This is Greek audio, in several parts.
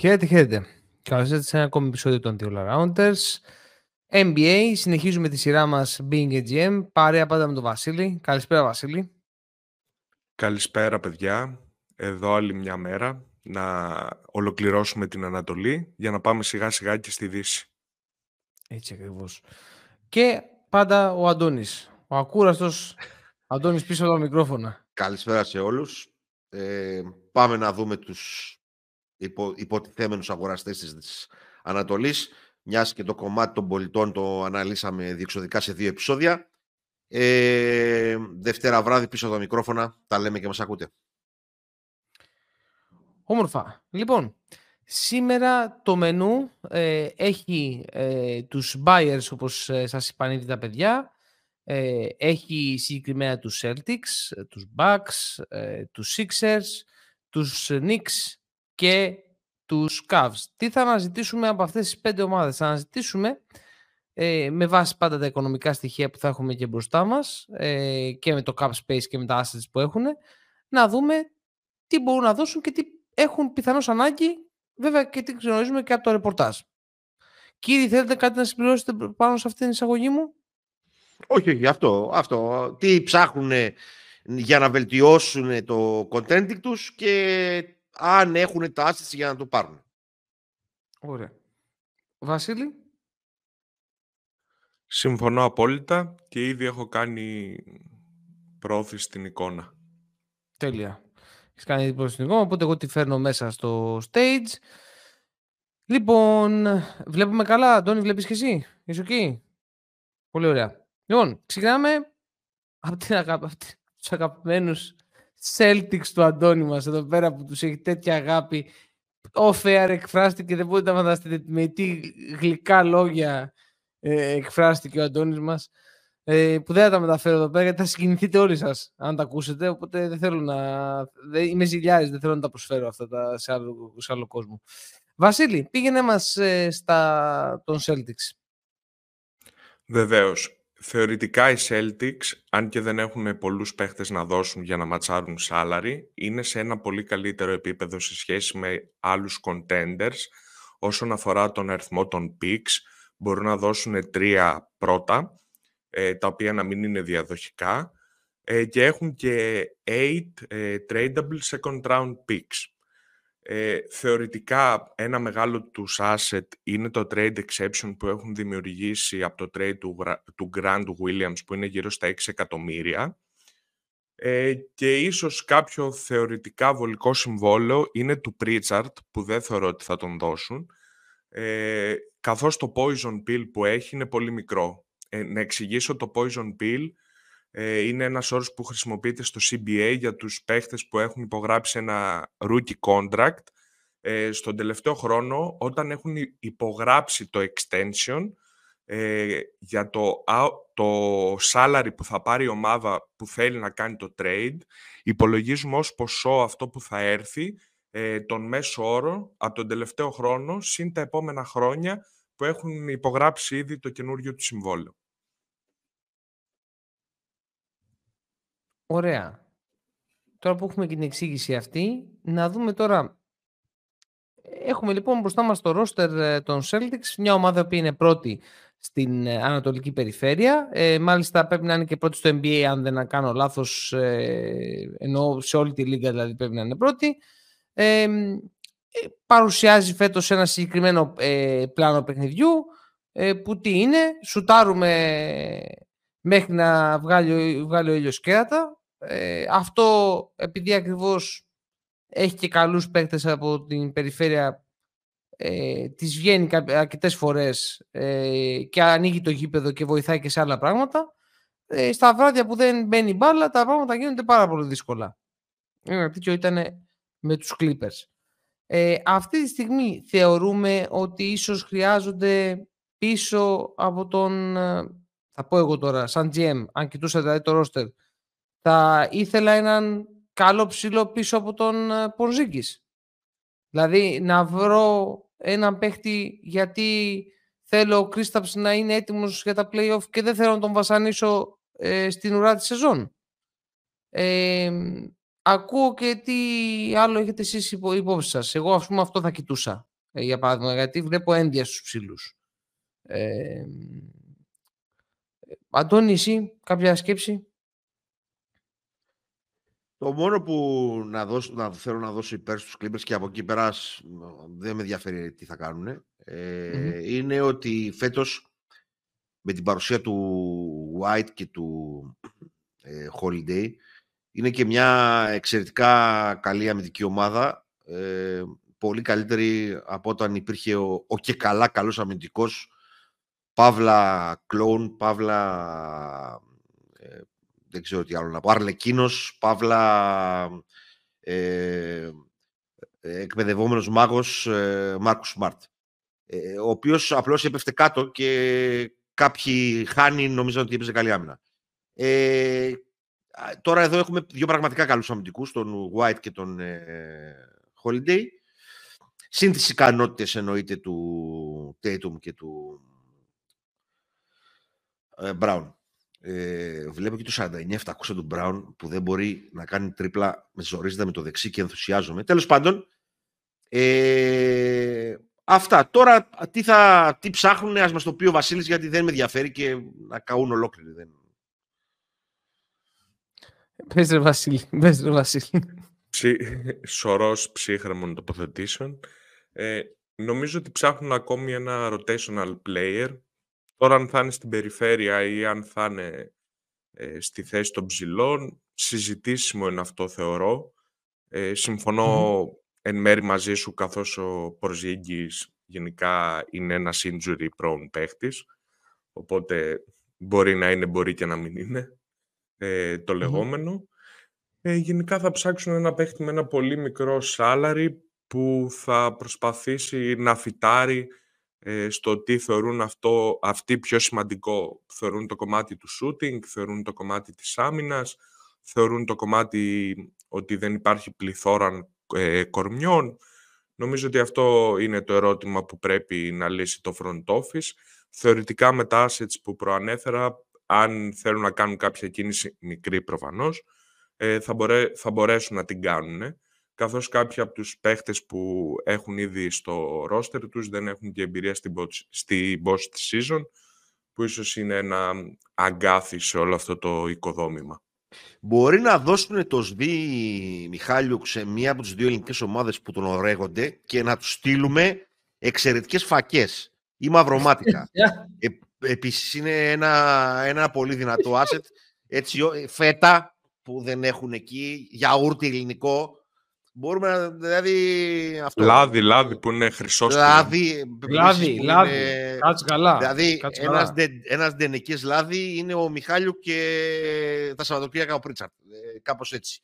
Χαίρετε, χαίρετε. Καλώς ήρθατε σε ένα ακόμη επεισόδιο των The All Arounders. NBA, συνεχίζουμε τη σειρά μας Being a GM. Παρέα πάντα με τον Βασίλη. Καλησπέρα, Βασίλη. Καλησπέρα, παιδιά. Εδώ άλλη μια μέρα να ολοκληρώσουμε την Ανατολή για να πάμε σιγά σιγά και στη Δύση. Έτσι ακριβώς. Και πάντα ο Αντώνης. Ο ακούραστος Αντώνης πίσω από τα μικρόφωνα. Καλησπέρα σε όλους. Ε, πάμε να δούμε τους υπο, υποτιθέμενους αγοραστές της Ανατολής, μιας και το κομμάτι των πολιτών το αναλύσαμε διεξοδικά σε δύο επεισόδια. Ε, Δευτέρα βράδυ πίσω από τα μικρόφωνα, τα λέμε και μας ακούτε. Όμορφα. Λοιπόν, σήμερα το μενού ε, έχει ε, τους buyers, όπως ε, σας είπαν ήδη τα παιδιά, ε, έχει συγκεκριμένα τους Celtics, τους Bucks, ε, τους Sixers, τους Knicks και τους Cavs. Τι θα αναζητήσουμε από αυτές τις πέντε ομάδες; Θα αναζητήσουμε ε, με βάση πάντα τα οικονομικά στοιχεία που θα έχουμε και μπροστά μας ε, και με το cap space και με τα assets που έχουν να δούμε τι μπορούν να δώσουν και τι έχουν πιθανώς ανάγκη βέβαια και τι γνωρίζουμε και από το ρεπορτάζ. Κύριε, θέλετε κάτι να συμπληρώσετε πάνω σε αυτήν την εισαγωγή μου; Όχι, όχι, αυτό. αυτό. Τι ψάχνουν για να βελτιώσουν το content τους και αν έχουν τα assets για να το πάρουν. Ωραία. Βασίλη; Συμφωνώ απόλυτα και ήδη έχω κάνει πρόθεση στην εικόνα. Τέλεια. Έχεις κάνει πρόθεση στην εικόνα, οπότε εγώ τη φέρνω μέσα στο stage. Λοιπόν, βλέπουμε καλά. Αντώνη, βλέπεις και εσύ; Είσαι εκεί. Πολύ ωραία. Λοιπόν, ξεκινάμε από, την αγαπη... από τους αγαπημένους Celtics του Αντώνη μας εδώ πέρα που τους έχει τέτοια αγάπη. Ο Φέαρ εκφράστηκε, δεν μπορείτε να φανταστείτε με τι γλυκά λόγια ε, εκφράστηκε ο Αντώνης μας. Ε, που δεν θα τα μεταφέρω εδώ πέρα γιατί θα συγκινηθείτε όλοι σας αν τα ακούσετε οπότε δεν θέλω να... Δεν, είμαι ζηλιάρης, δεν θέλω να τα προσφέρω αυτά τα, σε, άλλο, σε άλλο κόσμο. Βασίλη, πήγαινε μας ε, στα των Celtics. Βεβαίως. Θεωρητικά οι Celtics, αν και δεν έχουν πολλούς παίχτες να δώσουν για να ματσάρουν salary, είναι σε ένα πολύ καλύτερο επίπεδο σε σχέση με άλλους contenders όσον αφορά τον αριθμό των picks. Μπορούν να δώσουν τρία πρώτα, ε, τα οποία να μην είναι διαδοχικά, ε, και έχουν και eight ε, tradable second round picks. Ε, θεωρητικά ένα μεγάλο τους asset είναι το trade exception που έχουν δημιουργήσει από το trade του, του Grant Williams που είναι γύρω στα 6 εκατομμύρια ε, και ίσως κάποιο θεωρητικά βολικό συμβόλαιο είναι του Pritchard που δεν θεωρώ ότι θα τον δώσουν ε, καθώς το poison pill που έχει είναι πολύ μικρό. Ε, να εξηγήσω το poison pill ε, είναι ένας όρος που χρησιμοποιείται στο CBA για τους παίχτες που έχουν υπογράψει ένα rookie contract ε, στον τελευταίο χρόνο όταν έχουν υπογράψει το extension ε, για το, το salary που θα πάρει η ομάδα που θέλει να κάνει το trade υπολογίζουμε ως ποσό αυτό που θα έρθει ε, τον μέσο όρο από τον τελευταίο χρόνο συν τα επόμενα χρόνια που έχουν υπογράψει ήδη το καινούργιο του συμβόλαιο. Ωραία. Τώρα που έχουμε και την εξήγηση αυτή, να δούμε τώρα. Έχουμε λοιπόν μπροστά μας το ρόστερ ε, των Celtics, μια ομάδα που είναι πρώτη στην ε, Ανατολική Περιφέρεια. Ε, μάλιστα πρέπει να είναι και πρώτη στο NBA, αν δεν κάνω λάθος, ε, ενώ σε όλη τη λίγα δηλαδή πρέπει να είναι πρώτη. Ε, παρουσιάζει φέτος ένα συγκεκριμένο πλάνο παιχνιδιού, που τι είναι, σουτάρουμε μέχρι να βγάλει, βγάλει ο ήλιος κέρατα, ε, αυτό επειδή ακριβώς έχει και καλούς παίκτες από την περιφέρεια ε, της βγαίνει αρκετές φορές ε, και ανοίγει το γήπεδο και βοηθάει και σε άλλα πράγματα ε, στα βράδια που δεν μπαίνει μπάλα τα πράγματα γίνονται πάρα πολύ δύσκολα. Ένα τέτοιο ήταν με τους Clippers. Ε, αυτή τη στιγμή θεωρούμε ότι ίσως χρειάζονται πίσω από τον ε, θα πω εγώ τώρα σαν GM αν κοιτούσα δηλαδή το roster θα ήθελα έναν καλό ψηλό πίσω από τον ε, Πονζίγκης. Δηλαδή να βρω έναν παίχτη γιατί θέλω ο Κρίσταψ να είναι έτοιμος για τα play-off και δεν θέλω να τον βασανίσω ε, στην ουρά της σεζόν. ακούω και τι άλλο έχετε εσείς υπό, υπόψη σας. Εγώ ας πούμε αυτό θα κοιτούσα. ε, για παράδειγμα, γιατί βλέπω ένδια στους ψηλούς. Ε, Αντώνη, εσύ, κάποια σκέψη; Το μόνο που να, δώσω, να θέλω να δώσω υπέρ στους Clippers και από εκεί πέρας δεν με ενδιαφέρει τι θα κάνουν ε, είναι ότι φέτος με την παρουσία του White και του ε, Holiday είναι και μια εξαιρετικά καλή αμυντική ομάδα ε, πολύ καλύτερη από όταν υπήρχε ο, ο και καλά καλός αμυντικός Παύλα Κλόουν, Παύλα ε, δεν ξέρω τι άλλο να πω, Αρλεκίνος, Παύλα ε, εκπαιδευόμενος μάγος ε, Μάρκους Σμαρτ. Ε, ο οποίος απλώς έπεφτε κάτω και κάποιοι χάνει νομίζω ότι έπαιζε καλή άμυνα. Ε, τώρα εδώ έχουμε δύο πραγματικά καλούς αμυντικούς, τον White και τον ε, Holiday. Συν τις ικανότητες εννοείται του Tatum και του ε, Brown. Ε, βλέπω και το 49-700 του Brown που δεν μπορεί να κάνει τρίπλα με ζορίζοντα με το δεξί και ενθουσιάζομαι. Τέλος πάντων, ε, αυτά. Τώρα τι, θα, τι ψάχνουν, ας μας το πει ο Βασίλης γιατί δεν με ενδιαφέρει και να καούν ολόκληροι. Δεν... Πες ρε Βασίλη, πες ρε Βασίλη. Ψι... Σωρός ψύχρεμων τοποθετήσεων. Ε, νομίζω ότι ψάχνουν ακόμη ένα rotational player Τώρα αν θα είναι στην περιφέρεια ή αν θα είναι ε, στη θέση των ψηλών, συζητήσιμο είναι αυτό θεωρώ. Ε, συμφωνω εν μέρη μαζί σου καθώς ο Πορζίγκης γενικά είναι ένας injury prone παίχτης, οπότε μπορεί να είναι, μπορεί και να μην είναι ε, το λεγόμενο. Ε, γενικά θα ψάξουν ένα παίχτη με ένα πολύ μικρό salary που θα προσπαθήσει να φυτάρει ε, στο τι θεωρούν αυτό, αυτοί πιο σημαντικό. Θεωρούν το κομμάτι του shooting, θεωρούν το κομμάτι της άμυνας, θεωρούν το κομμάτι ότι δεν υπάρχει πληθώρα ε, κορμιών. Νομίζω ότι αυτό είναι το ερώτημα που πρέπει να λύσει το front office. Θεωρητικά με τα assets που προανέφερα, αν θέλουν να κάνουν κάποια κίνηση μικρή προφανώς, ε, θα, θα μπορέσουν να την κάνουν καθώς κάποιοι από τους παίχτες που έχουν ήδη στο ρόστερ τους δεν έχουν και εμπειρία στην, στη boss season, που ίσως είναι ένα αγκάθι σε όλο αυτό το οικοδόμημα. Μπορεί να δώσουν το ΣΔΙ Μιχάλιου σε μία από τις δύο ελληνικές ομάδες που τον ορέγονται και να τους στείλουμε εξαιρετικές φακές ή μαυρομάτικα. ε, επίσης είναι ένα, ένα πολύ δυνατό asset. Έτσι, φέτα που δεν έχουν εκεί, γιαούρτι ελληνικό, Μπορούμε να. Δηλαδή. Αυτό. Λάδι, λάδι που είναι χρυσό. Λάδι, λάδι. λάδι. Κάτσε καλά. Δηλαδή, ένας ένας ντενεκέ λάδι είναι ο Μιχάλιου και τα Σαββατοκύριακα ο Πρίτσαρτ. Ε, Κάπως έτσι.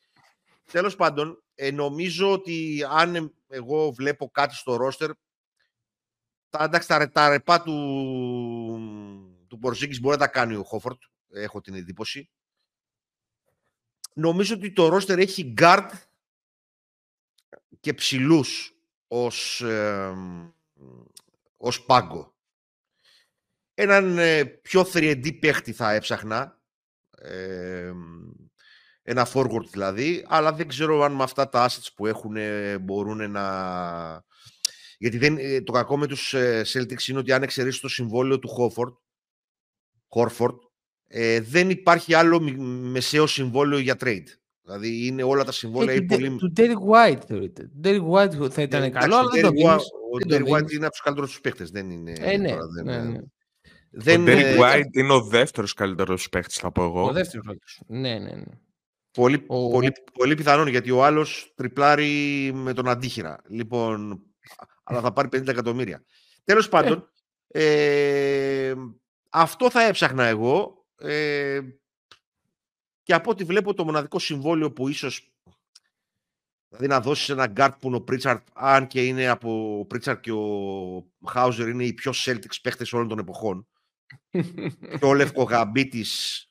Τέλος πάντων, ε, νομίζω ότι αν εγώ βλέπω κάτι στο ρόστερ. Τα, εντάξει, τα, τα ρεπά του, του μπορεί να τα κάνει ο Χόφορτ. Έχω την εντύπωση. Νομίζω ότι το ρόστερ έχει guard και ψηλούς ως, ε, ως πάγκο. Έναν ε, πιο 3D παίχτη θα έψαχνα, ε, ένα forward δηλαδή, αλλά δεν ξέρω αν με αυτά τα assets που έχουν μπορούν να... Γιατί δεν, ε, το κακό με τους ε, Celtics είναι ότι αν εξαιρέσεις το συμβόλαιο του Χόφορντ, Horford, ε, δεν υπάρχει άλλο μεσαίο συμβόλαιο για trade. Δηλαδή είναι όλα τα συμβόλαια ή πολύ... Του Derek White θεωρείται. Του Derek White θα ήταν καλό, αλλά δεν το Ο Derek White είναι από τους καλύτερους τους παίχτες. Δεν είναι... Ε, ναι, τώρα, δεν, ναι, ναι. Δεν, ο Derek White είναι ο δεύτερος καλύτερος παίχτης, θα πω εγώ. Ο δεύτερος καλύτερος. Ναι, ναι, ναι. Πολύ, ο... πολύ, πολύ πιθανόν, γιατί ο άλλος τριπλάρει με τον αντίχειρα. Λοιπόν, αλλά θα πάρει 50 εκατομμύρια. Τέλος πάντων, ε, αυτό θα έψαχνα εγώ. Ε, και από ό,τι βλέπω το μοναδικό συμβόλαιο που ίσως Δηλαδή να δώσεις ένα γκάρτ που είναι ο Πρίτσαρτ, αν και είναι από ο Πρίτσαρτ και ο Χάουζερ είναι οι πιο Celtics παίχτες όλων των εποχών. και ο Λευκο Γαμπίτης,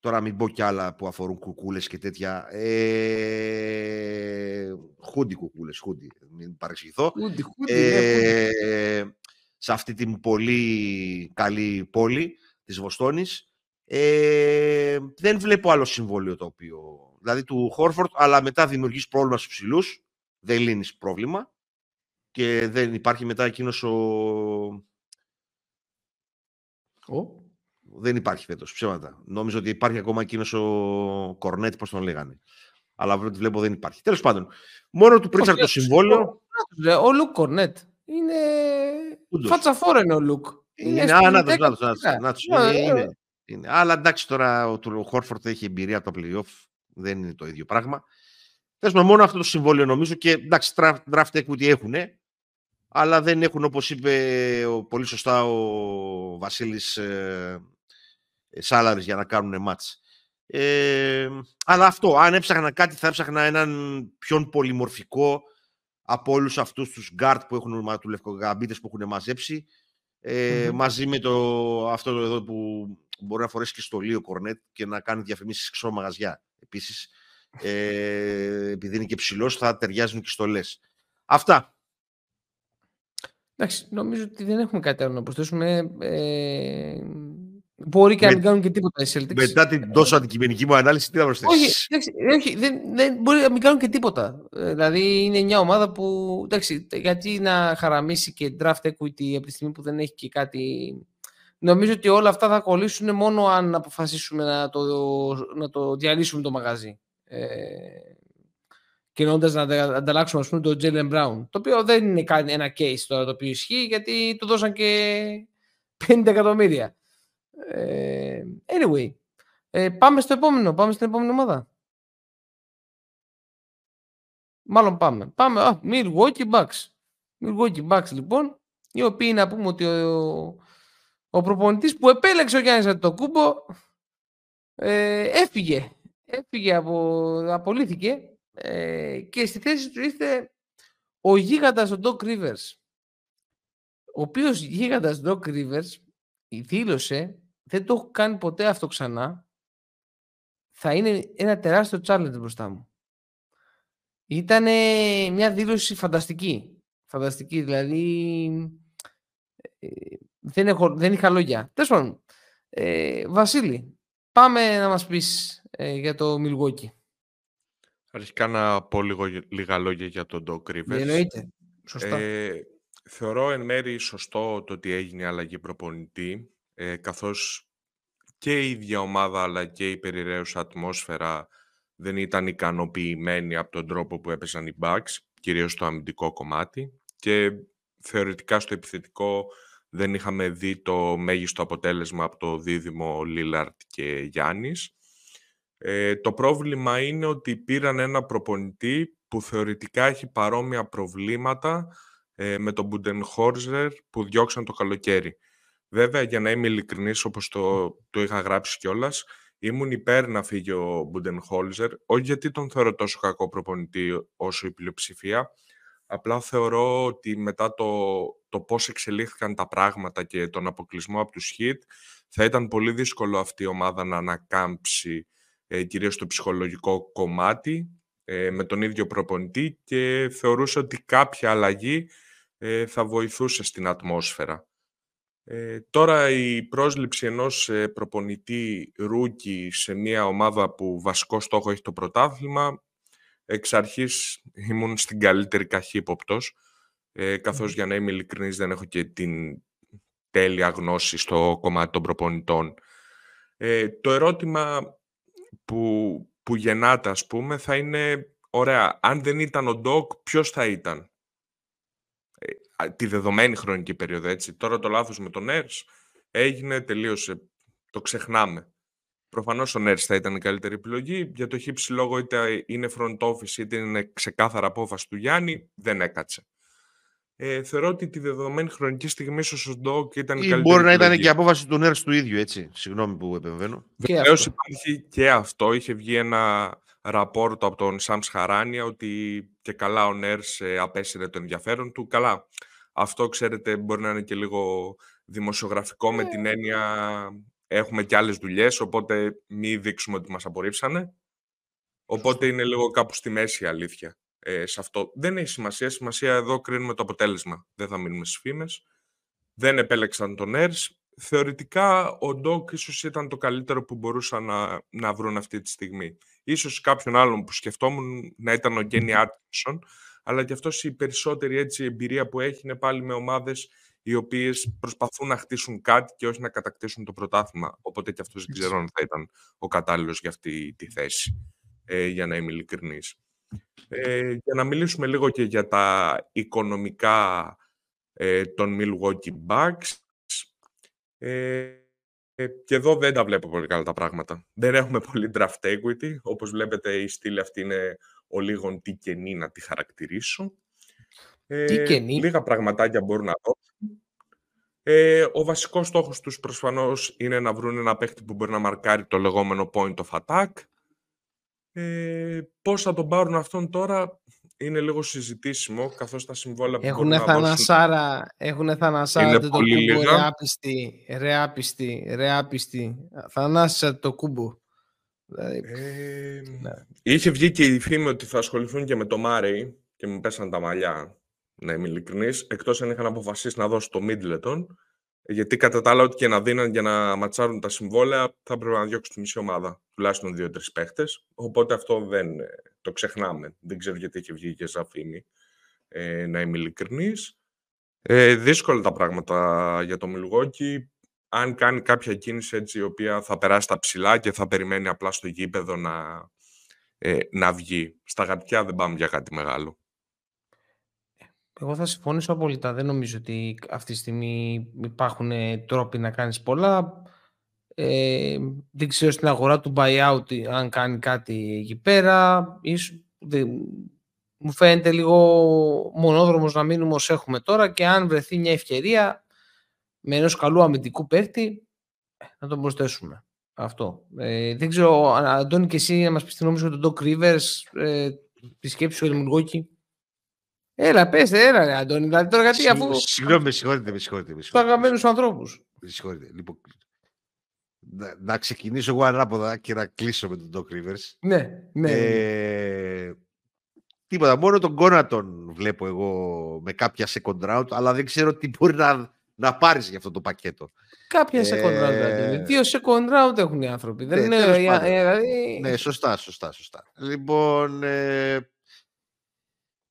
τώρα μην πω κι άλλα που αφορούν κουκούλες και τέτοια. Ε, χούντι κουκούλες, χούντι, μην παρεξηγηθώ. Χούντι, χούντι, ε, ναι, σε αυτή την πολύ καλή πόλη της Βοστόνης. Ε, δεν βλέπω άλλο συμβόλαιο το οποίο. Δηλαδή του Χόρφορντ, αλλά μετά δημιουργείς πρόβλημα στους ψηλούς. Δεν λύνεις πρόβλημα. και δεν υπάρχει μετά εκείνος ο... Ο; Δεν υπάρχει φέτος, ψέματα. Νόμιζα ότι υπάρχει ακόμα εκείνος ο Κορνέτ, πώς τον λέγανε. Αλλά από ό,τι βλέπω δεν υπάρχει. Τέλος πάντων, μόνο του Πρίτσαρντ το συμβόλαιο... Ο Λουκ Κορνέτ. Είναι... Φατσα είναι ο Λουκ. Είναι, είναι, α, να το, είναι, είναι. Αλλά εντάξει τώρα ο, ο Χόρφορντ έχει εμπειρία από το playoff. Δεν είναι το ίδιο πράγμα. Θες μόνο αυτό το συμβόλαιο νομίζω και εντάξει draft equity έχουν αλλά δεν έχουν όπως είπε πολύ σωστά ο Βασίλης ε, Σάλαρης για να κάνουν μάτς. Ε, αλλά αυτό, αν έψαχνα κάτι θα έψαχνα έναν πιο πολυμορφικό από όλους αυτούς τους γκάρτ που έχουν του λευκογαμπίτες που έχουν μαζέψει ε, μαζί με το, αυτό εδώ που μπορεί να φορέσεις και στο Λίο Κορνέτ και να κάνεις διαφημίσεις ξώ μαγαζιά. Επίσης, ε, επειδή είναι και ψηλός, θα ταιριάζουν και στολές. Αυτά. Εντάξει, νομίζω ότι δεν έχουμε κάτι άλλο να προσθέσουμε. Ε, μπορεί και να μην κάνουν και τίποτα οι Celtics. Μετά την τόσο αντικειμενική μου ανάλυση, τι θα προσθέσεις; Όχι, όχι δεν, δεν, μπορεί να μην κάνουν και τίποτα. Ε, δηλαδή είναι μια ομάδα που, εντάξει, γιατί να χαραμίσει και draft equity από τη στιγμή που δεν έχει και κάτι; Νομίζω ότι όλα αυτά θα κολλήσουν μόνο αν αποφασίσουμε να το, να το διαλύσουμε το μαγαζί. Ε, και να ανταλλάξουμε ας πούμε, τον Jalen Brown. Το οποίο δεν είναι ένα case τώρα το οποίο ισχύει γιατί του δώσαν και 50 εκατομμύρια. Ε, anyway, ε, πάμε στο επόμενο. Πάμε στην επόμενη ομάδα. Μάλλον πάμε. Πάμε. Α, Milwaukee Bucks. Milwaukee Bucks λοιπόν, οι οποίοι να πούμε ότι ο, ο προπονητής που επέλεξε ο Γιάννης Αντιτοκούμπο ε, έφυγε. Έφυγε, από, απολύθηκε ε, και στη θέση του ήρθε ο γίγαντας ο Doc Rivers. Ο οποίος γίγαντας Doc Rivers δήλωσε, δεν το έχω κάνει ποτέ αυτό ξανά, θα είναι ένα τεράστιο challenge μπροστά μου. Ήταν μια δήλωση φανταστική. Φανταστική, δηλαδή ε, δεν, έχω, δεν είχα λόγια. Τέλος πάντων, ε, Βασίλη, πάμε να μας πεις ε, για το Milwaukee. Αρχικά να πω λίγο, λίγα λόγια για τον Doc Rivers. Εννοείται. Σωστά. Ε, θεωρώ εν μέρει σωστό το ότι έγινε αλλαγή προπονητή, ε, καθώς και η ίδια ομάδα αλλά και η περιραίουσα ατμόσφαιρα δεν ήταν ικανοποιημένη από τον τρόπο που έπαιζαν οι Bucks, κυρίως στο αμυντικό κομμάτι και θεωρητικά στο επιθετικό δεν είχαμε δει το μέγιστο αποτέλεσμα από το δίδυμο Λίλαρτ και Γιάννης. Ε, το πρόβλημα είναι ότι πήραν ένα προπονητή που θεωρητικά έχει παρόμοια προβλήματα ε, με τον Μπουντενχόρζερ που διώξαν το καλοκαίρι. Βέβαια, για να είμαι ειλικρινής, όπως το, το είχα γράψει κιόλας, ήμουν υπέρ να φύγει ο Μπουντενχόλζερ, όχι γιατί τον θεωρώ τόσο κακό προπονητή όσο η πλειοψηφία, Απλά θεωρώ ότι μετά το, το πώς εξελίχθηκαν τα πράγματα και τον αποκλεισμό από τους Heat, θα ήταν πολύ δύσκολο αυτή η ομάδα να ανακάμψει ε, κυρίως στο ψυχολογικό κομμάτι ε, με τον ίδιο προπονητή και θεωρούσα ότι κάποια αλλαγή ε, θα βοηθούσε στην ατμόσφαιρα. Ε, τώρα η πρόσληψη ενός ε, προπονητή rookie σε μια ομάδα που βασικό στόχο έχει το πρωτάθλημα εξ αρχής ήμουν στην καλύτερη καχύποπτος, ε, καθώς για να είμαι ειλικρινής δεν έχω και την τέλεια γνώση στο κομμάτι των προπονητών. Ε, το ερώτημα που, που γεννάται, ας πούμε, θα είναι, ωραία, αν δεν ήταν ο Ντοκ, ποιος θα ήταν; Ε, τη δεδομένη χρονική περίοδο, έτσι. Τώρα το λάθος με τον Έρς έγινε, τελείωσε. Το ξεχνάμε. Προφανώς ο Νέρς θα ήταν η καλύτερη επιλογή. Για το χύψη λόγο είτε είναι front office είτε είναι ξεκάθαρα απόφαση του Γιάννη, δεν έκατσε. Ε, θεωρώ ότι τη δεδομένη χρονική στιγμή ίσω ο Ντόκ ήταν η καλύτερη. Μπορεί να ήταν και η απόφαση του Νέρς του ίδιου, έτσι. Συγγνώμη που επεμβαίνω. Βεβαίως υπάρχει και αυτό. Είχε βγει ένα ραπόρτο από τον Σαμς Χαράνια ότι και καλά ο Νέρς ε, απέσυρε το ενδιαφέρον του. Καλά. Αυτό, ξέρετε, μπορεί να είναι και λίγο δημοσιογραφικό με την έννοια έχουμε και άλλες δουλειές, οπότε μη δείξουμε ότι μας απορρίψανε. Οπότε είναι λίγο κάπου στη μέση η αλήθεια ε, σε αυτό. Δεν έχει σημασία. Σημασία εδώ κρίνουμε το αποτέλεσμα. Δεν θα μείνουμε στις φήμες. Δεν επέλεξαν τον ΕΡΣ. Θεωρητικά ο Ντόκ ίσως ήταν το καλύτερο που μπορούσαν να, να βρουν αυτή τη στιγμή. Ίσως κάποιον άλλον που σκεφτόμουν να ήταν ο Γκένι Άρτινσον, αλλά και αυτός η περισσότερη έτσι, εμπειρία που έχει είναι πάλι με ομάδες οι οποίες προσπαθούν να χτίσουν κάτι και όχι να κατακτήσουν το πρωτάθλημα. Οπότε και αυτός δεν ξέρω αν θα ήταν ο κατάλληλος για αυτή τη θέση, ε, για να είμαι ειλικρινής. Ε, για να μιλήσουμε λίγο και για τα οικονομικά ε, των Milwaukee Bucks. Ε, ε, και εδώ δεν τα βλέπω πολύ καλά τα πράγματα. Δεν έχουμε πολύ draft equity. Όπως βλέπετε η στήλη αυτή είναι ο λίγων τι κενή να τη χαρακτηρίσω. Ε, λίγα πραγματάκια μπορούν να δώσουν. Ε, ο βασικός στόχος τους προσφανώς είναι να βρουν ένα παίχτη που μπορεί να μαρκάρει το λεγόμενο point of attack. Ε, πώς θα τον πάρουν αυτόν τώρα είναι λίγο συζητήσιμο, καθώς τα συμβόλαια που έχουν θανασάρα, Έχουν θανασάρα το κούμπο, ρεάπιστη, ρεάπιστη, ρεάπιστη. Θανάσισα το κούμπο. Δηλαδή, ε, ναι. Είχε βγει και η φήμη ότι θα ασχοληθούν και με το Μάρεϊ και μου πέσαν τα μαλλιά, να είμαι ειλικρινής, εκτός αν είχαν αποφασίσει να δώσουν το Μίτλετον, γιατί κατά τα άλλα, ό,τι και να δίναν για να ματσάρουν τα συμβόλαια, θα πρέπει να διώξουν τη μισή ομάδα. Τουλάχιστον δύο-τρεις παίχτες. Οπότε αυτό δεν ε, το ξεχνάμε. Δεν ξέρω γιατί έχει βγει και σαν φήμη, ε, να είμαι ειλικρινής. Ε, δύσκολα τα πράγματα για το Μιλγόκι. Αν κάνει κάποια κίνηση έτσι η οποία θα περάσει τα ψηλά και θα περιμένει απλά στο γήπεδο να, ε, να βγει. Στα γατιά δεν πάμε για κάτι μεγάλο. Εγώ θα συμφωνήσω απόλυτα. Δεν νομίζω ότι αυτή τη στιγμή υπάρχουν ε, τρόποι να κάνεις πολλά. Ε, δεν ξέρω στην αγορά του buyout αν κάνει κάτι εκεί πέρα. Ίσως, μου φαίνεται λίγο μονόδρομος να μείνουμε ως έχουμε τώρα και αν βρεθεί μια ευκαιρία με ενός καλού αμυντικού παίχτη να τον προσθέσουμε. Αυτό. Ε, δεν ξέρω, Αντώνη και εσύ να μας πεις την νόμιζα για τον Doc Rivers, ε, τη σκέψη σου Ελμουργόκη. Έλα, πες, έλα, ρε, Αντώνη. Δηλαδή τώρα γιατί αφού. Συγγνώμη, με συγχωρείτε, με συγχωρείτε. Του αγαπημένους ανθρώπους. Με συγχωρείτε. Λοιπόν, να, να, ξεκινήσω εγώ ανάποδα και να κλείσω με τον Doc Rivers. Ναι, ναι. Ε, τίποτα. Μόνο τον Κόνατον βλέπω εγώ με κάποια second round, αλλά δεν ξέρω τι μπορεί να, να πάρεις για αυτό το πακέτο. Κάποια ε, second round, δηλαδή. Δύο second round έχουν οι άνθρωποι. Δεν ναι, είναι, ε, δηλαδή... ναι, σωστά, σωστά, σωστά. Λοιπόν, ε,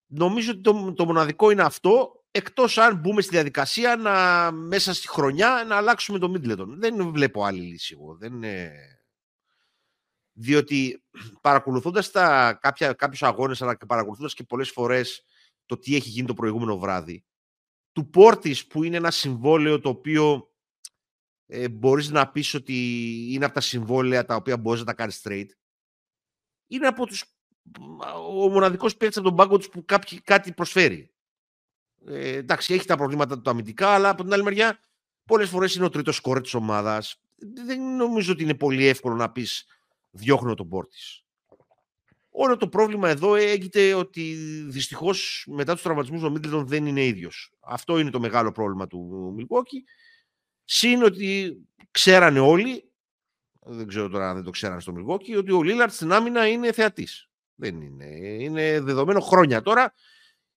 νομίζω ότι το, το μοναδικό είναι αυτό, εκτός αν μπούμε στη διαδικασία να, μέσα στη χρονιά να αλλάξουμε το Middleton. Δεν βλέπω άλλη λύση εγώ. Δεν Διότι παρακολουθώντας τα, κάποια, κάποιους αγώνες, αλλά και παρακολουθώντας και πολλές φορές το τι έχει γίνει το προηγούμενο βράδυ, του Πόρτης που είναι ένα συμβόλαιο το οποίο ε, μπορείς να πεις ότι είναι από τα συμβόλαια τα οποία μπορείς να τα κάνεις straight, είναι από τους ο μοναδικός παίκτης από τον πάγκο τους που κάποιοι, κάτι προσφέρει. Ε, εντάξει, έχει τα προβλήματα του αμυντικά, αλλά από την άλλη μεριά πολλές φορές είναι ο τρίτος σκόρ της ομάδας. Δεν νομίζω ότι είναι πολύ εύκολο να πεις διώχνω τον πόρτη. Όλο το πρόβλημα εδώ έγινε ότι δυστυχώς μετά τους τραυματισμούς ο Μίτλετον δεν είναι ίδιος. Αυτό είναι το μεγάλο πρόβλημα του Μιλκόκη. Συν ότι ξέρανε όλοι, δεν ξέρω τώρα αν δεν το ξέρανε στο Μιλγόκι, ότι ο Λίλαρτ στην άμυνα είναι θεατής. Δεν είναι. Είναι δεδομένο χρόνια τώρα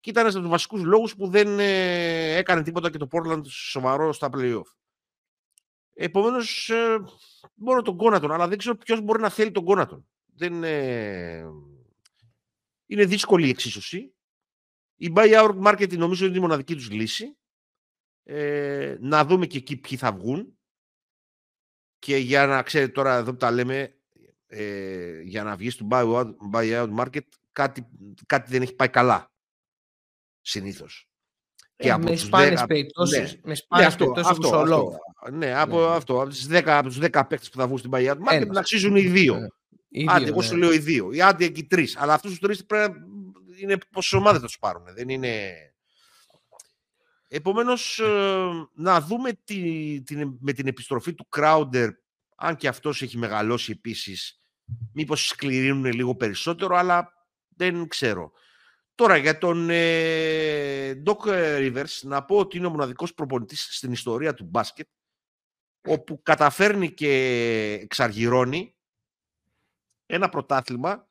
και ήταν ένας από τους βασικούς λόγους που δεν ε, έκανε τίποτα και το Portland σοβαρό στα playoff. Επομένως, ε, μόνο τον Κόνατον, αλλά δεν ξέρω ποιος μπορεί να θέλει τον Κόνατον. Δεν, ε, είναι δύσκολη η εξίσωση. Η buyout market νομίζω είναι η μοναδική τους λύση. Ε, να δούμε και εκεί ποιοι θα βγουν. Και για να ξέρετε τώρα, εδώ που τα λέμε, ε, για να βγει στο buyout, buyout market κάτι, κάτι δεν έχει πάει καλά. Συνήθως. Ε, από με σπάνιες ναι. περιπτώσεις, ναι, με σπάνιες ναι, περιπτώσεις αυτό, αυτό, ναι, από, ναι. αυτό, από, τις 10, από τους 10 παίκτες που θα βγουν στην buyout market να αξίζουν οι δύο. Ναι. Άντε, εγώ σου λέω οι δύο. Ή άντε εκεί τρεις. Αλλά αυτούς τους τρει πρέπει να είναι πόσες ομάδες θα τους πάρουν. Δεν είναι. Επομένως, ε, να δούμε τη, την, με την επιστροφή του Crowder, αν και αυτός έχει μεγαλώσει επίσης, μήπως σκληρύνουν λίγο περισσότερο, αλλά δεν ξέρω. Τώρα για τον ε, Doc Rivers να πω ότι είναι ο μοναδικός προπονητής στην ιστορία του μπάσκετ όπου καταφέρνει και εξαργυρώνει ένα πρωτάθλημα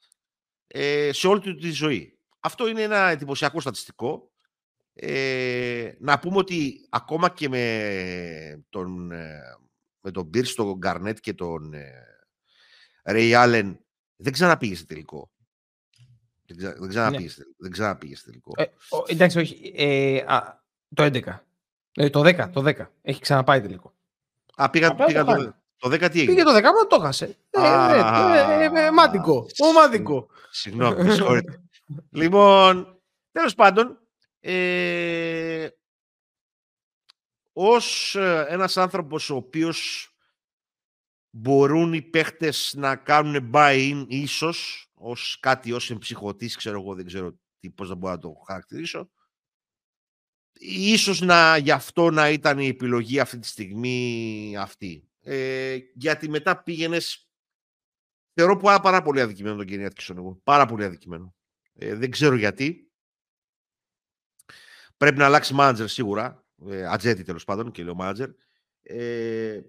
ε, σε όλη του τη ζωή. Αυτό είναι ένα εντυπωσιακό στατιστικό. Ε, να πούμε ότι ακόμα και με τον, ε, με τον Μπίρς, τον Γκαρνέτ και τον Ρέι Άλεν δεν ξαναπήγε σε τελικό. Δεν, ξα... δεν ξαναπήγες ναι. ξαναπήγες τελικό. Ε, ο, εντάξει, όχι. Ε, α, το 11. Ε, το 10, το 10. Έχει ξαναπάει τελικό. Α, πήγα, πήγα το, το, το 10 τι έγινε; Πήγε το 10, μα το έχασε. Μάτικο. Ομάδικο. Συγγνώμη, συγχωρείτε. λοιπόν, τέλος πάντων, ε, ως ένας άνθρωπος ο οποίος μπορούν οι παίχτες να κάνουν buy-in ίσως ως κάτι ως εμψυχωτής, ξέρω εγώ, δεν ξέρω τι, πώς να μπορώ να το χαρακτηρίσω. Ίσως να, γι' αυτό να ήταν η επιλογή αυτή τη στιγμή αυτή. Ε, γιατί μετά πήγαινες. Θεωρώ πάρα, πάρα πολύ αδικημένο τον Κένι Άτκισον εγώ. Πάρα πολύ αδικημένο. Ε, δεν ξέρω γιατί. Πρέπει να αλλάξει μάνατζερ σίγουρα. Ε, ατζέτη τέλος πάντων και λέω μάνατζερ. Ε,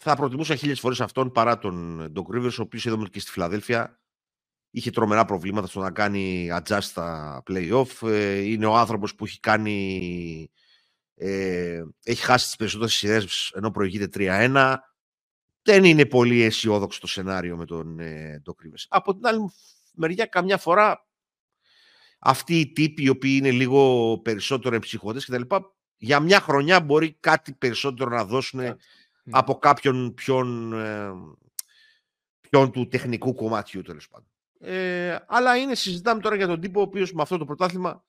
θα προτιμούσα χίλιες φορές αυτόν παρά τον Ντοκ ο οποίος είδαμε και στη Φιλαδέλφια είχε τρομερά προβλήματα στο να κάνει adjust στα play-off. Ε, είναι ο άνθρωπος που έχει κάνει... Ε, έχει χάσει τις περισσότερες σειρές ενώ προηγείται 3-1. Δεν είναι πολύ αισιόδοξο το σενάριο με τον ε, Από την άλλη μεριά, καμιά φορά αυτοί οι τύποι οι οποίοι είναι λίγο περισσότερο εμψυχώδες και τα λοιπά, για μια χρονιά μπορεί κάτι περισσότερο να δώσουν από κάποιον ποιον, ε, ποιον του τεχνικού κομματιού τέλος πάντων. Ε, αλλά είναι, συζητάμε τώρα για τον τύπο ο οποίος με αυτό το πρωτάθλημα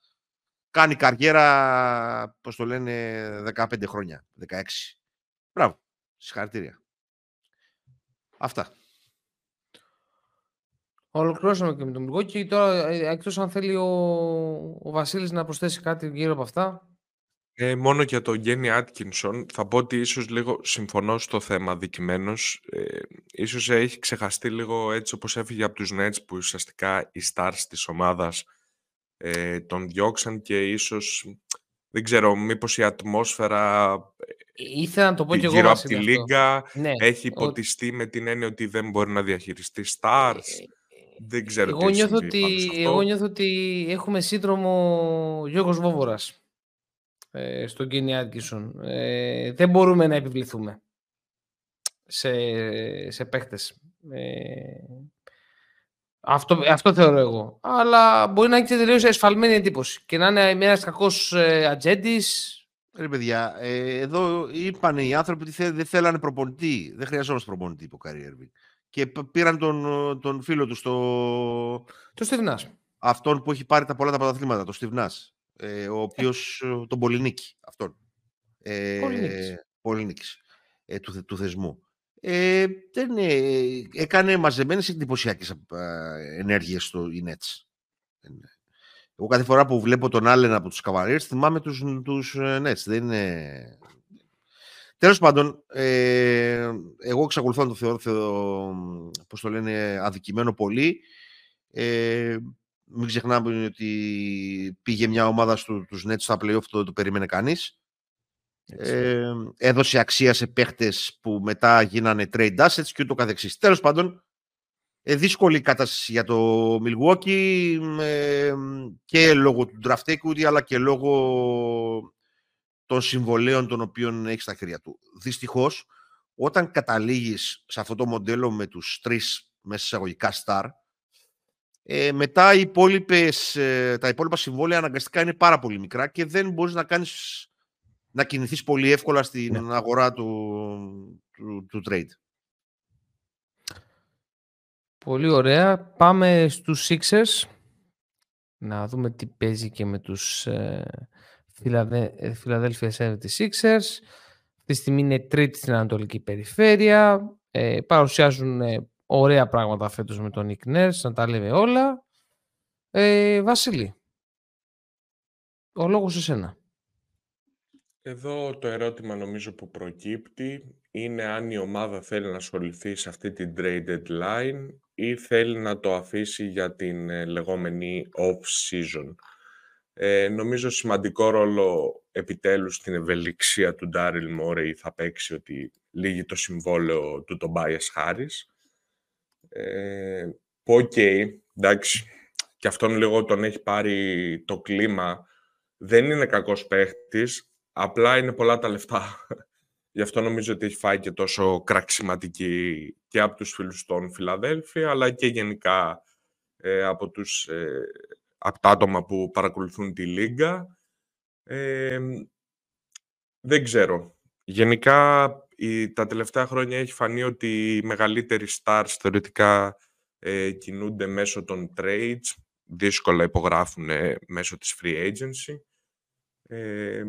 κάνει καριέρα, πώς το λένε, 15 χρόνια, 16. Μπράβο, συγχαρητήρια. Αυτά. Ολοκληρώσαμε και με τον Μιλγό και τώρα ε, εκτός αν θέλει ο, ο Βασίλης να προσθέσει κάτι γύρω από αυτά. Ε, μόνο για τον Γκένι Άτκινσον θα πω ότι ίσως λίγο συμφωνώ στο θέμα δικημένος. Ε, ίσως έχει ξεχαστεί λίγο έτσι όπως έφυγε από τους Nets που ουσιαστικά οι stars της ομάδας ε, τον διώξαν και ίσως δεν ξέρω, μήπως η ατμόσφαιρα ε, Ήθελα να το πω και γύρω από τη Λίγκα ναι, έχει υποτιστεί με την έννοια ότι δεν μπορεί να διαχειριστεί stars. Ε, δεν ξέρω εγώ τι νιώθω ότι, Εγώ νιώθω ότι έχουμε σύνδρομο Γιώργος Βόβορας ε, στον Κίνι Άτκισον. Ε, δεν μπορούμε να επιβληθούμε σε, σε παίχτες. Ε, αυτό, αυτό θεωρώ εγώ. Αλλά μπορεί να έχει τελείως εσφαλμένη εντύπωση και να είναι ένας κακός ε, ατζέντης. Ρε παιδιά, ε, εδώ είπαν οι άνθρωποι ότι δεν θέλανε προπονητή. Δεν χρειαζόμαστε προπονητή υπό Καριέρβι. Και πήραν τον, τον φίλο του στο. Το Στιβνά. Αυτόν που έχει πάρει τα πολλά τα πρωταθλήματα, το Στιβνά ε, ο οποίος τον Πολυνίκη, αυτόν. Ε, Πολυνίκης. Ε, του, του θεσμού. Ε, δεν, ε, έκανε μαζεμένες εντυπωσιακές ενέργειες στο Ινέτς. Εγώ κάθε φορά που βλέπω τον Άλεν από τους Καβαλιέρες θυμάμαι τους, τους Nets. Δεν είναι... Τέλος πάντων, ε, εγώ εξακολουθώ να το θεωρώ, θεωρώ πώς το λένε, αδικημένο πολύ. Ε, μην ξεχνάμε ότι πήγε μια ομάδα στου, τους Nets στα playoff, το, το περίμενε κανείς. Ε, έδωσε αξία σε παίχτες που μετά γίνανε trade assets και ούτω καθεξής. Τέλος πάντων, ε, δύσκολη κατάσταση για το Milwaukee ε, και λόγω του draft equity αλλά και λόγω των συμβολέων των οποίων έχεις στα χέρια του. Δυστυχώς, όταν καταλήγεις σε αυτό το μοντέλο με τους τρεις μέσα εισαγωγικά star, ε, μετά οι υπόλοιπες, ε, τα υπόλοιπα συμβόλαια αναγκαστικά είναι πάρα πολύ μικρά και δεν μπορείς να κάνεις να κινηθείς πολύ εύκολα στην ναι. αγορά του, του, του trade. Πολύ ωραία. Πάμε στους Sixers. Να δούμε τι παίζει και με τους ε, Philadelphia 76ers. Αυτή τη στιγμή είναι τρίτη στην Ανατολική Περιφέρεια. Ε, παρουσιάζουν Ωραία πράγματα φέτος με τον Nick Nurse, να τα λέμε όλα. Ε, Βασίλη, ο λόγος εσένα. Εδώ το ερώτημα νομίζω που προκύπτει είναι αν η ομάδα θέλει να ασχοληθεί σε αυτή την trade deadline ή θέλει να το αφήσει για την ε, λεγόμενη off-season. Ε, νομίζω σημαντικό ρόλο επιτέλους στην ευελιξία του Daryl Morey θα παίξει ότι λήγει το συμβόλαιο του Tobias Harris ε, οκ, εντάξει, και αυτόν λίγο τον έχει πάρει το κλίμα. Δεν είναι κακός παίχτης, απλά είναι πολλά τα λεφτά. Γι' αυτό νομίζω ότι έχει φάει και τόσο κραξιματική και από τους φίλους των Φιλαδέλφια, αλλά και γενικά ε, από, τους, ε, από τα άτομα που παρακολουθούν τη Λίγκα. Ε, δεν ξέρω. Γενικά, η, τα τελευταία χρόνια έχει φανεί ότι οι μεγαλύτεροι stars θεωρητικά ε, κινούνται μέσω των trades, δύσκολα υπογράφουν μέσω της free agency. Ε,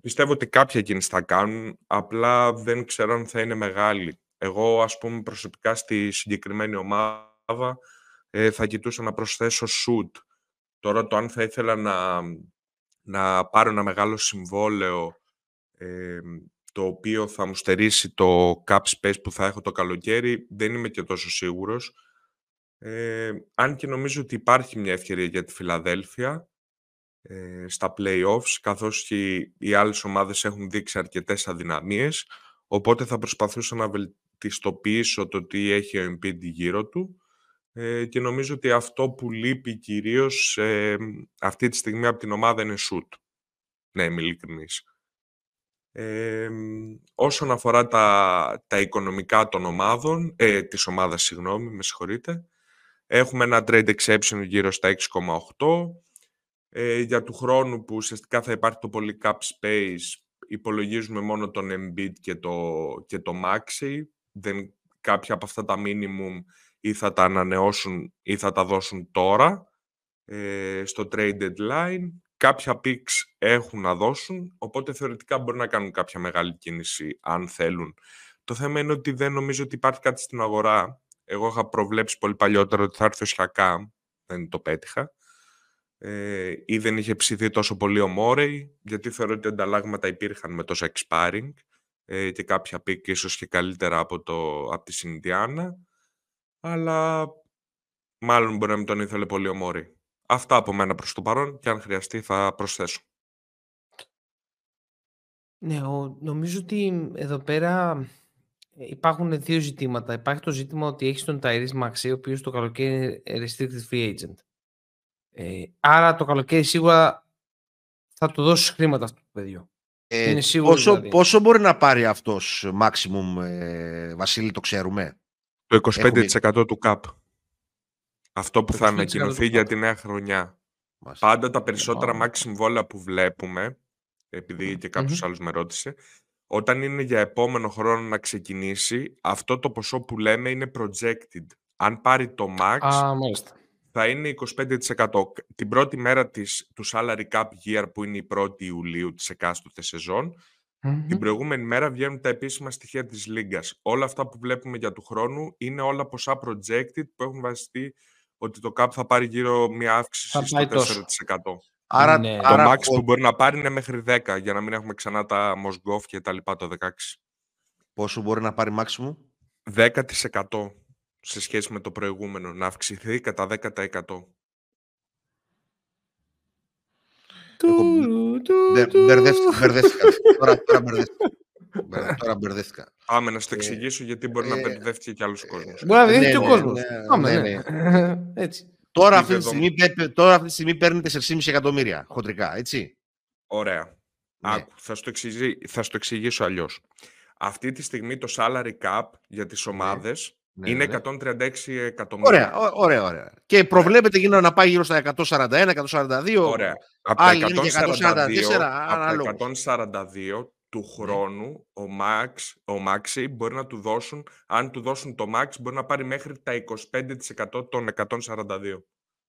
πιστεύω ότι κάποια κίνηση θα κάνουν, απλά δεν ξέρω αν θα είναι μεγάλη. Εγώ, ας πούμε, προσωπικά στη συγκεκριμένη ομάδα ε, θα κοιτούσα να προσθέσω shoot. Τώρα το αν θα ήθελα να, να πάρω ένα μεγάλο συμβόλαιο ε, το οποίο θα μου στερήσει το cap space που θα έχω το καλοκαίρι, δεν είμαι και τόσο σίγουρος. Ε, αν και νομίζω ότι υπάρχει μια ευκαιρία για τη Φιλαδέλφια ε, στα playoffs, καθώς και οι άλλες ομάδες έχουν δείξει αρκετές αδυναμίες, οπότε θα προσπαθούσα να βελτιστοποιήσω το τι έχει ο Embiid γύρω του ε, και νομίζω ότι αυτό που λείπει κυρίως ε, αυτή τη στιγμή από την ομάδα είναι shoot. Ναι, είμαι ειλικρινής. Ε, όσον αφορά τα, τα οικονομικά των ομάδων, ε, της ομάδας, συγγνώμη, με συγχωρείτε, έχουμε ένα trade exception γύρω στα 6,8. Ε, για του χρόνου που ουσιαστικά θα υπάρχει το πολύ cap space, υπολογίζουμε μόνο τον Embiid και το, και το Maxi. Δεν, κάποια από αυτά τα minimum ή θα τα ανανεώσουν ή θα τα δώσουν τώρα ε, στο trade deadline. Κάποια picks έχουν να δώσουν, οπότε θεωρητικά μπορεί να κάνουν κάποια μεγάλη κίνηση αν θέλουν. Το θέμα είναι ότι δεν νομίζω ότι υπάρχει κάτι στην αγορά. Εγώ είχα προβλέψει πολύ παλιότερα ότι θα έρθει ο Σιακά, δεν το πέτυχα. Ε, ή δεν είχε ψηθεί τόσο πολύ ο Μόρεϊ, γιατί θεωρώ ότι ανταλλάγματα υπήρχαν με τόσο expiring ε, και κάποια pick ίσως και καλύτερα από, το, από τη Σινδιάνα αλλά μάλλον μπορεί να μην τον ήθελε πολύ ο Μόρι. Αυτά από μένα προς το παρόν και αν χρειαστεί θα προσθέσω. Ναι, νομίζω ότι εδώ πέρα ε, υπάρχουν δύο ζητήματα. Υπάρχει το ζήτημα ότι έχεις τον Ταϊρής Μαξί, ο οποίος το καλοκαίρι είναι restricted free agent. Ε, άρα το καλοκαίρι σίγουρα θα του δώσεις χρήματα αυτό το παιδί. Ε, είναι σίγουρος, πόσο, δηλαδή. πόσο μπορεί να πάρει αυτός maximum, ε, Βασίλη, το ξέρουμε; Το 25% του ΚΑΠ. Αυτό που θα ανακοινωθεί για τη νέα χρονιά. Πάντα τα περισσότερα max συμβόλαια που βλέπουμε, επειδή και κάποιος mm-hmm. άλλος με ρώτησε, όταν είναι για επόμενο χρόνο να ξεκινήσει, αυτό το ποσό που λέμε είναι projected. Αν πάρει το max, θα είναι 25%. Την πρώτη μέρα της, του salary cap year, που είναι η 1η Ιουλίου της εκάστοτε σεζόν, την προηγούμενη μέρα βγαίνουν τα επίσημα στοιχεία της Λίγκας. Όλα αυτά που βλέπουμε για του χρόνου είναι όλα ποσά projected που έχουν βασιστεί ότι το CAP θα πάρει γύρω μια αύξηση στο 4%. Άρα, ναι. Το άρα, max που μπορεί να πάρει είναι μέχρι 10 για να μην έχουμε ξανά τα Mosgov και τα λοιπά το 16. Πόσο μπορεί να πάρει maximum? 10% σε σχέση με το προηγούμενο. Να αυξηθεί κατά 10%. Μπερδεύτηκα. Τώρα, τώρα μπερδεύτηκα. Τώρα μπερδεύτηκα. Πάμε να στο εξηγήσω γιατί μπορεί να μπερδεύτηκε και άλλος κόσμος. Μπορεί να μπερδεύτηκε και ο κόσμος. Έτσι. Τώρα αυτή, τη στιγμή, τώρα αυτή τη στιγμή παίρνει 4,5 εκατομμύρια χοντρικά, έτσι. Ωραία. Άκου, θα στο, θα στο εξηγήσω αλλιώς. Αυτή τη στιγμή το salary cap για τις ομάδες ναι, είναι 136 ναι. εκατομμύρια. Ωραία, ωραία, ωραία. Και προβλέπεται γίνω να πάει γύρω στα 141, 142. Ωραία. Από τα 142, 142 του ναι. χρόνου ο Max, ο Maxi μπορεί να του δώσουν, αν του δώσουν το Max, μπορεί να πάρει μέχρι τα 25% των 142.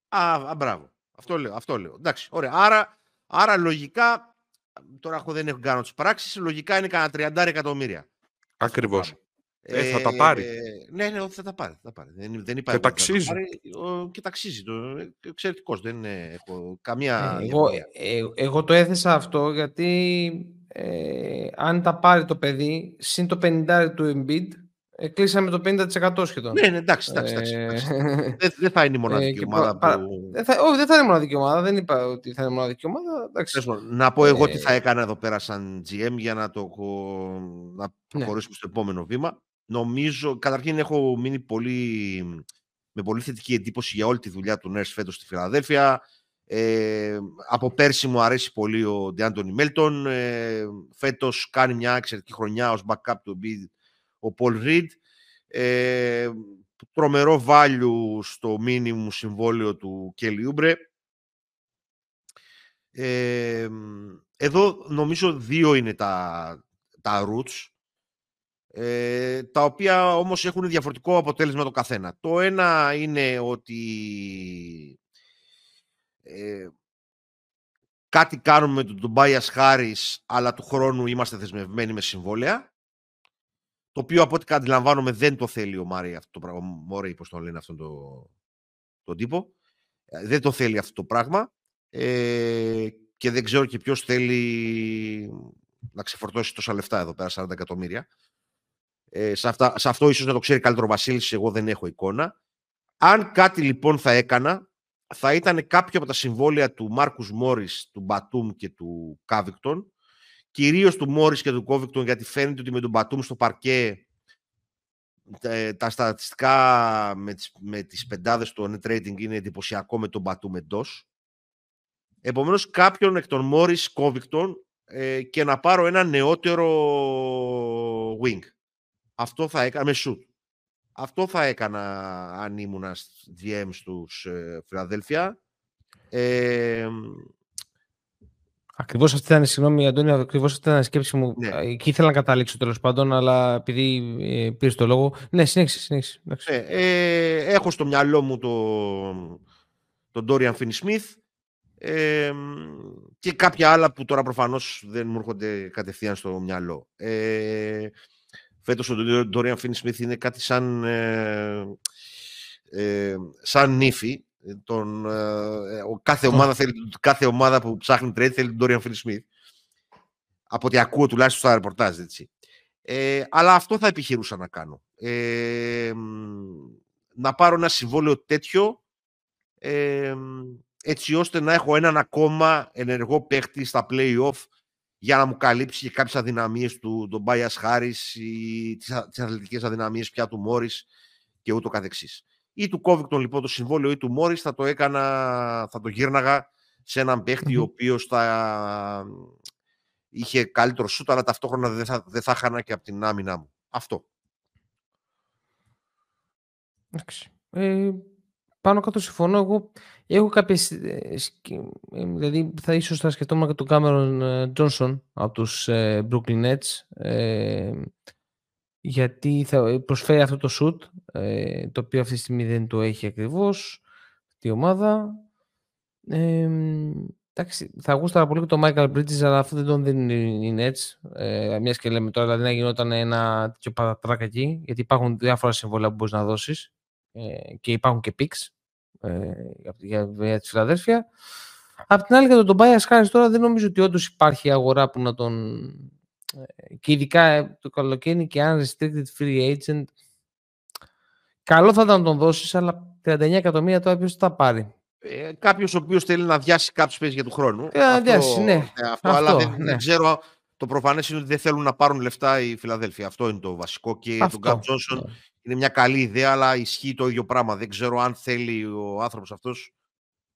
Α, μπράβο. Αυτό λέω, αυτό λέω. Εντάξει, ωραία. Άρα, άρα λογικά, τώρα έχω, δεν έχω κάνω τις πράξεις, λογικά είναι κανένα 30 εκατομμύρια. Ακριβώς. Ε, θα τα πάρει. Ε, ναι, ναι, θα τα πάρει. Θα τα πάρει. Δεν, δεν και ταξίζει. και ταξίζει. Το, εξαιρετικός. Δεν έχω καμία... Ε, εγώ, ε, εγώ το έθεσα αυτό γιατί ε, αν τα πάρει το παιδί, συν το 50 του Embiid, ε, κλείσαμε το 50% σχεδόν. Ναι, ναι, εντάξει, εντάξει. εντάξει, δεν, δεν θα είναι η μοναδική ομάδα που... Δεν θα, όχι, δεν θα είναι η μοναδική ομάδα. Δεν είπα ότι θα είναι η μοναδική ομάδα. Εντάξει. Να πω εγώ τι θα έκανα εδώ πέρα σαν GM για να, το, να ναι. προχωρήσουμε στο επόμενο βήμα. Νομίζω, καταρχήν έχω μείνει πολύ, με πολύ θετική εντύπωση για όλη τη δουλειά του Νέρς φέτος στη Φιλαδέλφια. Ε, από πέρσι μου αρέσει πολύ ο Ντιάντονι Μέλτον. Ε, φέτος κάνει μια εξαιρετική χρονιά ως backup του ο Πολ Ριντ. Ε, τρομερό value στο minimum συμβόλαιο του Κελιούμπρε. Ε, εδώ νομίζω δύο είναι τα, τα roots, ε, τα οποία όμως έχουν διαφορετικό αποτέλεσμα το καθένα. Το ένα είναι ότι ε, κάτι κάνουμε με τον Τουμπάιας Χάρης, αλλά του χρόνου είμαστε δεσμευμένοι με συμβόλαια. Το οποίο από ό,τι αντιλαμβάνομαι δεν το θέλει ο Μάρι αυτό το πράγμα. Μόρι, πώς το λένε αυτόν το, τον τύπο. Ε, δεν το θέλει αυτό το πράγμα. Ε, και δεν ξέρω και ποιος θέλει να ξεφορτώσει τόσα λεφτά εδώ πέρα, 40 εκατομμύρια. Ε, σε, αυτά, σε αυτό ίσως να το ξέρει καλύτερο ο Βασίλης, εγώ δεν έχω εικόνα. Αν κάτι λοιπόν θα έκανα, θα ήταν κάποιο από τα συμβόλαια του Μάρκους Μόρις, του Μπατούμ και του Κόβινγκτον, κυρίως του Μόρις και του Κόβινγκτον, γιατί φαίνεται ότι με τον Μπατούμ στο παρκέ ε, τα στατιστικά με τις, με τις πεντάδες του net rating είναι εντυπωσιακό με τον Μπατούμ εντός. Επομένως κάποιον εκ των Μόρις Κόβινγκτον ε, και να πάρω ένα νεότερο wing. Αυτό θα έκανα με shoot. Αυτό θα έκανα αν ήμουν GM στους ε, Φιλαδέλφια. Ε, Ακριβώς αυτή ήταν, συγγνώμη Αντώνη, ακριβώς αυτή ήταν η σκέψη μου. Ναι. Εκεί ήθελα να καταλήξω τέλος πάντων, αλλά επειδή ε, πήρες το λόγο. Ναι, συνέχισε. συνέχισε. Ε, ε, έχω στο μυαλό μου τον το Dorian Finney-Smith ε, και κάποια άλλα που τώρα προφανώς δεν μου έρχονται κατευθείαν στο μυαλό. Ε, φέτος ο Dorian Finney-Smith είναι κάτι σαν, ε, ε, σαν νύφη. Τον, ε, κάθε, ομάδα θέλει, κάθε ομάδα που ψάχνει trade θέλει τον Dorian Finney-Smith. Από ό,τι ακούω τουλάχιστον στα ρεπορτάζ, έτσι. Ε, αλλά αυτό θα επιχειρούσα να κάνω. Ε, να πάρω ένα συμβόλαιο τέτοιο ε, έτσι ώστε να έχω έναν ακόμα ενεργό παίχτη στα play-off για να μου καλύψει και κάποιες αδυναμίες του τον Μπάιας Χάρης ή τις, τις αθλητικές αδυναμίες πια του Μόρις και ούτω καθεξής. Ή του Κόβικτον λοιπόν το συμβόλαιο ή του Μόρις θα το έκανα, θα το γύρναγα σε έναν παίχτη ο οποίος θα είχε καλύτερο σούτ αλλά ταυτόχρονα δεν θα, δεν θα χάνα και από την άμυνά μου. Αυτό. Ε, πάνω κάτω συμφωνώ. Εγώ έχω κάποιες. Ε, ε, δηλαδή, θα ίσως θα σκεφτόμουν και τον Κάμερον Τζόνσον από τους Brooklyn Nets. γιατί θα προσφέρει αυτό το shoot, το οποίο αυτή τη στιγμή δεν το έχει ακριβώς η ομάδα. Ε, εντάξει, θα γούσταρα πολύ και τον Michael Bridges, αλλά αυτό δεν τον δίνει οι Nets. Ε, μιας και λέμε τώρα, δηλαδή να γινόταν ένα τέτοιο πατατράκ εκεί, γιατί υπάρχουν διάφορα συμβόλαια που μπορείς να δώσεις ε, και υπάρχουν και picks ε, για, για τη Φιλαδέλφια. Απ' την άλλη, για τον Τομπάια Χάρη τώρα δεν νομίζω ότι όντως υπάρχει αγορά που να τον. Ε, και ειδικά ε, το καλοκαίρι και αν restricted free agent. Καλό θα ήταν να τον δώσεις, αλλά 39 εκατομμύρια τώρα ποιος θα πάρει; Ε, Κάποιος ο οποίος θέλει να διάσει κάποιους παίζει για του χρόνου. Ε, αυτό, διάσει, ναι. αυτό, αυτό, αλλά δεν, ναι. δεν ξέρω το προφανές είναι ότι δεν θέλουν να πάρουν λεφτά οι Φιλαδέλφοι. Αυτό είναι το βασικό. Και αυτό, τον Γκάμπ Τζόνσον ναι. Είναι μια καλή ιδέα, αλλά ισχύει το ίδιο πράγμα. Δεν ξέρω αν θέλει ο άνθρωπος αυτός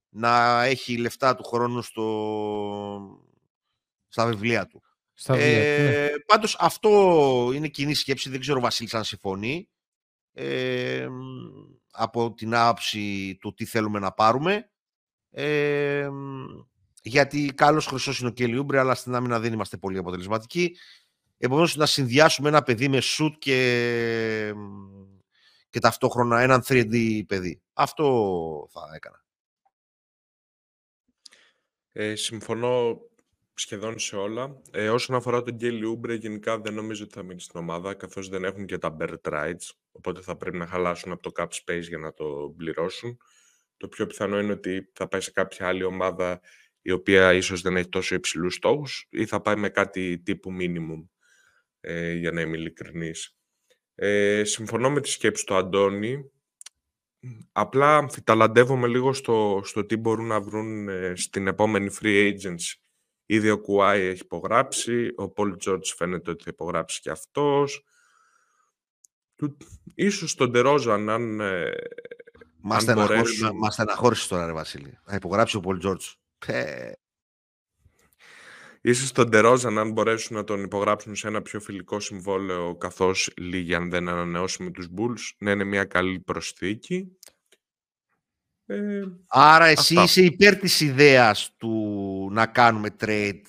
να έχει λεφτά του χρόνου στο... στα βιβλία του. Στα βιβλία, ε, ναι. Πάντως αυτό είναι κοινή σκέψη, δεν ξέρω ο Βασίλης αν συμφωνεί. Ε, από την άποψη του τι θέλουμε να πάρουμε. Ε, γιατί καλός χρυσός είναι ο Κελιούμπρε, αλλά στην άμυνα δεν είμαστε πολύ αποτελεσματικοί. Επομένως, να συνδυάσουμε ένα παιδί με σουτ και, και ταυτόχρονα έναν 3D παιδί. Αυτό θα έκανα. Ε, συμφωνώ σχεδόν σε όλα. Ε, όσον αφορά τον Γκέλι Ούμπρε, γενικά δεν νομίζω ότι θα μείνει στην ομάδα, καθώς δεν έχουν και τα bird rights, οπότε θα πρέπει να χαλάσουν από το cap space για να το πληρώσουν. Το πιο πιθανό είναι ότι θα πάει σε κάποια άλλη ομάδα η οποία ίσως δεν έχει τόσο υψηλούς στόχους ή θα πάει με κάτι τύπου minimum, ε, για να είμαι ειλικρινής. Ε, συμφωνώ με τη σκέψη του Αντώνη. Απλά αμφιταλαντεύομαι λίγο στο, στο τι μπορούν να βρουν ε, στην επόμενη free agency. Ήδη ο Κουάι έχει υπογράψει, ο Πολ Τζόρτς φαίνεται ότι θα υπογράψει και αυτός. Ίσως τον Τερόζαν, αν, ε, Μας στεναχώρησε τώρα, ρε Βασίλη. Θα υπογράψει ο Πολ Τζόρτς. Ίσως τον Τερόζαν αν μπορέσουν να τον υπογράψουν σε ένα πιο φιλικό συμβόλαιο καθώς λίγοι αν δεν ανανεώσει με τους Bulls να είναι μια καλή προσθήκη. Ε, Άρα εσύ αυτά. είσαι υπέρ της ιδέας του να κάνουμε trade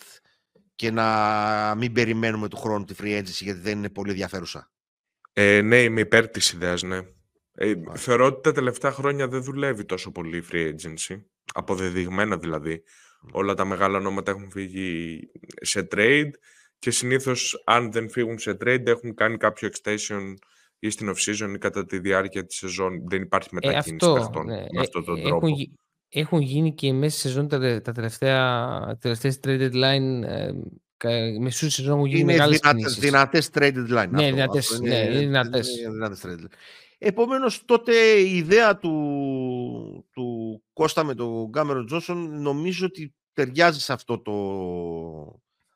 και να μην περιμένουμε του χρόνου τη free agency γιατί δεν είναι πολύ ενδιαφέρουσα; Ε, ναι, είμαι υπέρ της ιδέας, ναι. Ε, θεωρώ ότι τα τελευταία χρόνια δεν δουλεύει τόσο πολύ η free agency. Αποδεδειγμένα δηλαδή. Όλα τα μεγάλα ονόματα έχουν φύγει σε trade και συνήθως αν δεν φύγουν σε trade έχουν κάνει κάποιο extension ή στην off-season ή κατά τη διάρκεια της σεζόν. Δεν υπάρχει ε, μετακίνηση ε, αυτό, ναι. με ε, αυτόν τον τρόπο. Έχουν, έχουν γίνει και μέσα στη σεζόν τα, τα τελευταία τελευταίες trade deadline ε, μεσούς σεζόν έχουν γίνει είναι μεγάλες δυνατές, δυνατές trade deadline. Ναι, αυτό, δυνατές, αυτό είναι, ναι, δυνατές. Είναι δυνατές trade deadline. Επομένως τότε η ιδέα του, του Κώστα με τον Κάμερο Τζόνσον νομίζω ότι ταιριάζει σε αυτό το...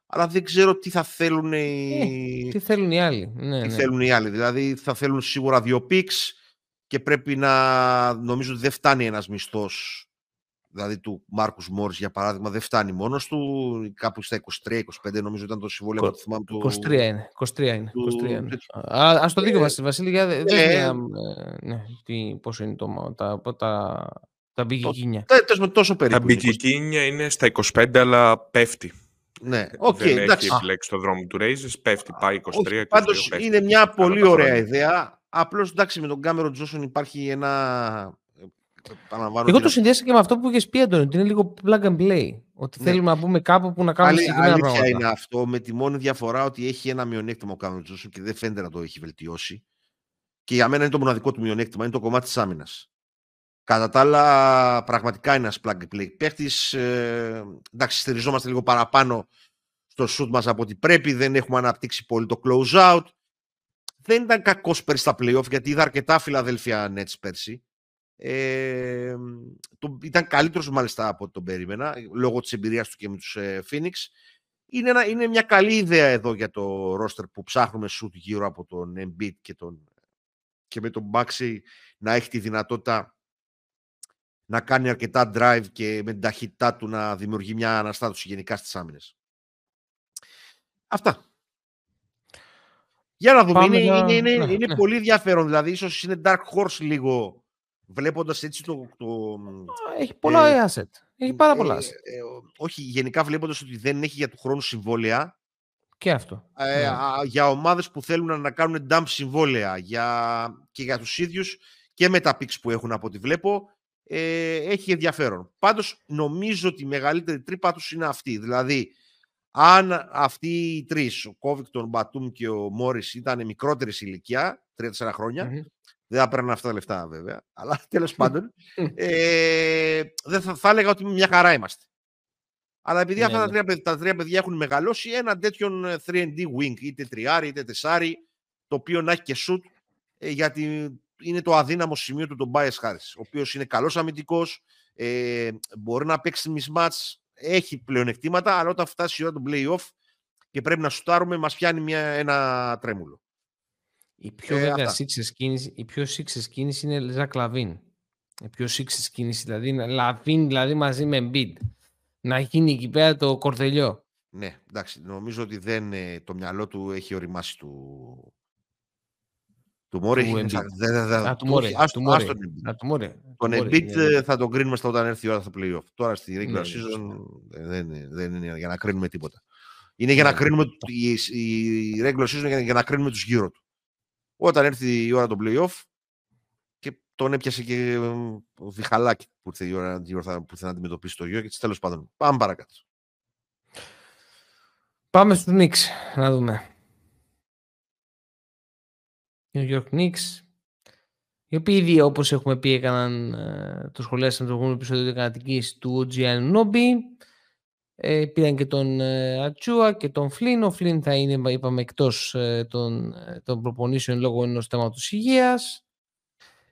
Αλλά δεν ξέρω τι θα θέλουν οι... Ε, τι θέλουν οι άλλοι. Ναι, τι ναι. θέλουν οι άλλοι. Δηλαδή θα θέλουν σίγουρα δύο πίξ και πρέπει να... Νομίζω ότι δεν φτάνει ένας μισθός δηλαδή του Μάρκους Μόρις για παράδειγμα δεν φτάνει μόνος του κάπου στα 23-25 νομίζω ήταν το συμβόλαιο του θυμάμαι 23 είναι 23 είναι, του... 23 είναι. Α, ας το δείχνω ε, Βασίλη. Για ε, ε, ναι, τι, πόσο είναι το, τα, τα, τα μπικικίνια το, τόσο περίπου τα μπικικίνια είναι στα 25 αλλά πέφτει. Ναι, okay, δεν εντάξει. έχει επιλέξει το δρόμο του Raises, πέφτει, πάει 23, 22, Πάντως είναι μια πολύ ωραία ιδέα. Απλώς εντάξει με τον Κάμερο Τζόσον υπάρχει ένα εγώ το συνδέσα και με αυτό που είχες πει, Αντώνη, ότι είναι λίγο plug and play. Ότι ναι. θέλουμε να μπούμε κάπου που να κάνουμε συγκεκριμένα πράγματα. είναι αυτό, με τη μόνη διαφορά ότι έχει ένα μειονέκτημα ο Κάμερον Τζόσον και δεν φαίνεται να το έχει βελτιώσει. Και για μένα είναι το μοναδικό του μειονέκτημα, είναι το κομμάτι της άμυνας. Κατά τα άλλα, πραγματικά είναι ένας plug and play παίχτης. Ε, εντάξει, στηριζόμαστε λίγο παραπάνω στο shoot μας από ό,τι πρέπει. Δεν έχουμε αναπτύξει πολύ το close out. Δεν ήταν κακός πέρσι στα playoff γιατί είδα αρκετά Φιλαδέλφια Nets πέρσι. Ε, το, ήταν καλύτερος μάλιστα από ό,τι τον περίμενα, λόγω της εμπειρίας του και με τους ε, Phoenix. Είναι, ένα, είναι μια καλή ιδέα εδώ για το roster που ψάχνουμε shoot γύρω από τον Embiid και, τον, και με τον Baxi να έχει τη δυνατότητα να κάνει αρκετά drive και με την ταχύτητά του να δημιουργεί μια αναστάτωση γενικά στις άμυνες. Αυτά. Για να δούμε. είναι, είναι, είναι, ναι, είναι ναι. πολύ ενδιαφέρον. Δηλαδή, ίσως είναι dark horse λίγο βλέποντας έτσι το... το έχει πολλά ε, asset. Έχει πάρα πολλά ε, asset. Ε, όχι, γενικά βλέποντας ότι δεν έχει για του χρόνου συμβόλαια. Και αυτό. Ε, ναι. Για ομάδες που θέλουν να κάνουν dump συμβόλαια για, και για τους ίδιους και με τα picks που έχουν από ό,τι βλέπω ε, έχει ενδιαφέρον. Πάντως νομίζω ότι η μεγαλύτερη τρύπα τους είναι αυτή. Δηλαδή, αν αυτοί οι τρεις, ο Κόβικτον, ο Μπατούμ και ο Μόρις ήταν μικρότερη ηλικία, 3-4 χρονια δεν θα παίρνουν αυτά τα λεφτά βέβαια. Αλλά τέλος πάντων. ε, δεν θα, θα έλεγα ότι μια χαρά είμαστε. Αλλά επειδή ναι, αυτά τα, ναι. τρία, παιδιά, τα τρία παιδιά έχουν μεγαλώσει, ένα τέτοιον 3D ε, wing, είτε τριάρι είτε τεσάρι, το οποίο να έχει και shoot, ε, γιατί είναι το αδύναμο σημείο του τον Bias Harris, ο οποίος είναι καλός αμυντικός, ε, μπορεί να παίξει mismatch, έχει πλεονεκτήματα, αλλά όταν φτάσει η ώρα του play-off και πρέπει να σουτάρουμε, μας πιάνει μια, ένα τρέμουλο. Η πιο ε, βέβαια σίξες κίνηση, η πιο σίξες κίνηση είναι Ζακ Λαβίν. Η πιο σίξες κίνηση, δηλαδή Λαβίν δηλαδή μαζί με Embiid. Να γίνει εκεί πέρα το κορδελιό. Ναι, εντάξει, νομίζω ότι δεν, ε, το μυαλό του έχει ωριμάσει του, του Μόρι. Του Μόρι. Τον Embiid ναι, ναι. θα τον κρίνουμε στα όταν έρθει η ώρα στο playoff. Τώρα στη regular ναι, season δεν είναι για να κρίνουμε τίποτα. Είναι για να κρίνουμε η regular season για να κρίνουμε τους γύρω του. Όταν έρθει η ώρα των play-off και τον έπιασε και ο Διχαλάκη που ήρθε η ώρα, η ώρα που ήρθε να αντιμετωπίσει το γιο και τέλος πάντων. Πάμε παρακάτω. Πάμε στους Knicks να δούμε. New York Knicks οι οποίοι ήδη όπως έχουμε πει έκαναν ε, το σχολιάσαμε το προηγούμενο επεισόδιο του Giannobi Νόμπι ε, πήραν και τον ε, Ατσούα και τον Φλίν. Ο Φλίν θα είναι, είπαμε, εκτός ε, των, ε, των προπονήσεων λόγω ενός θέματος υγείας.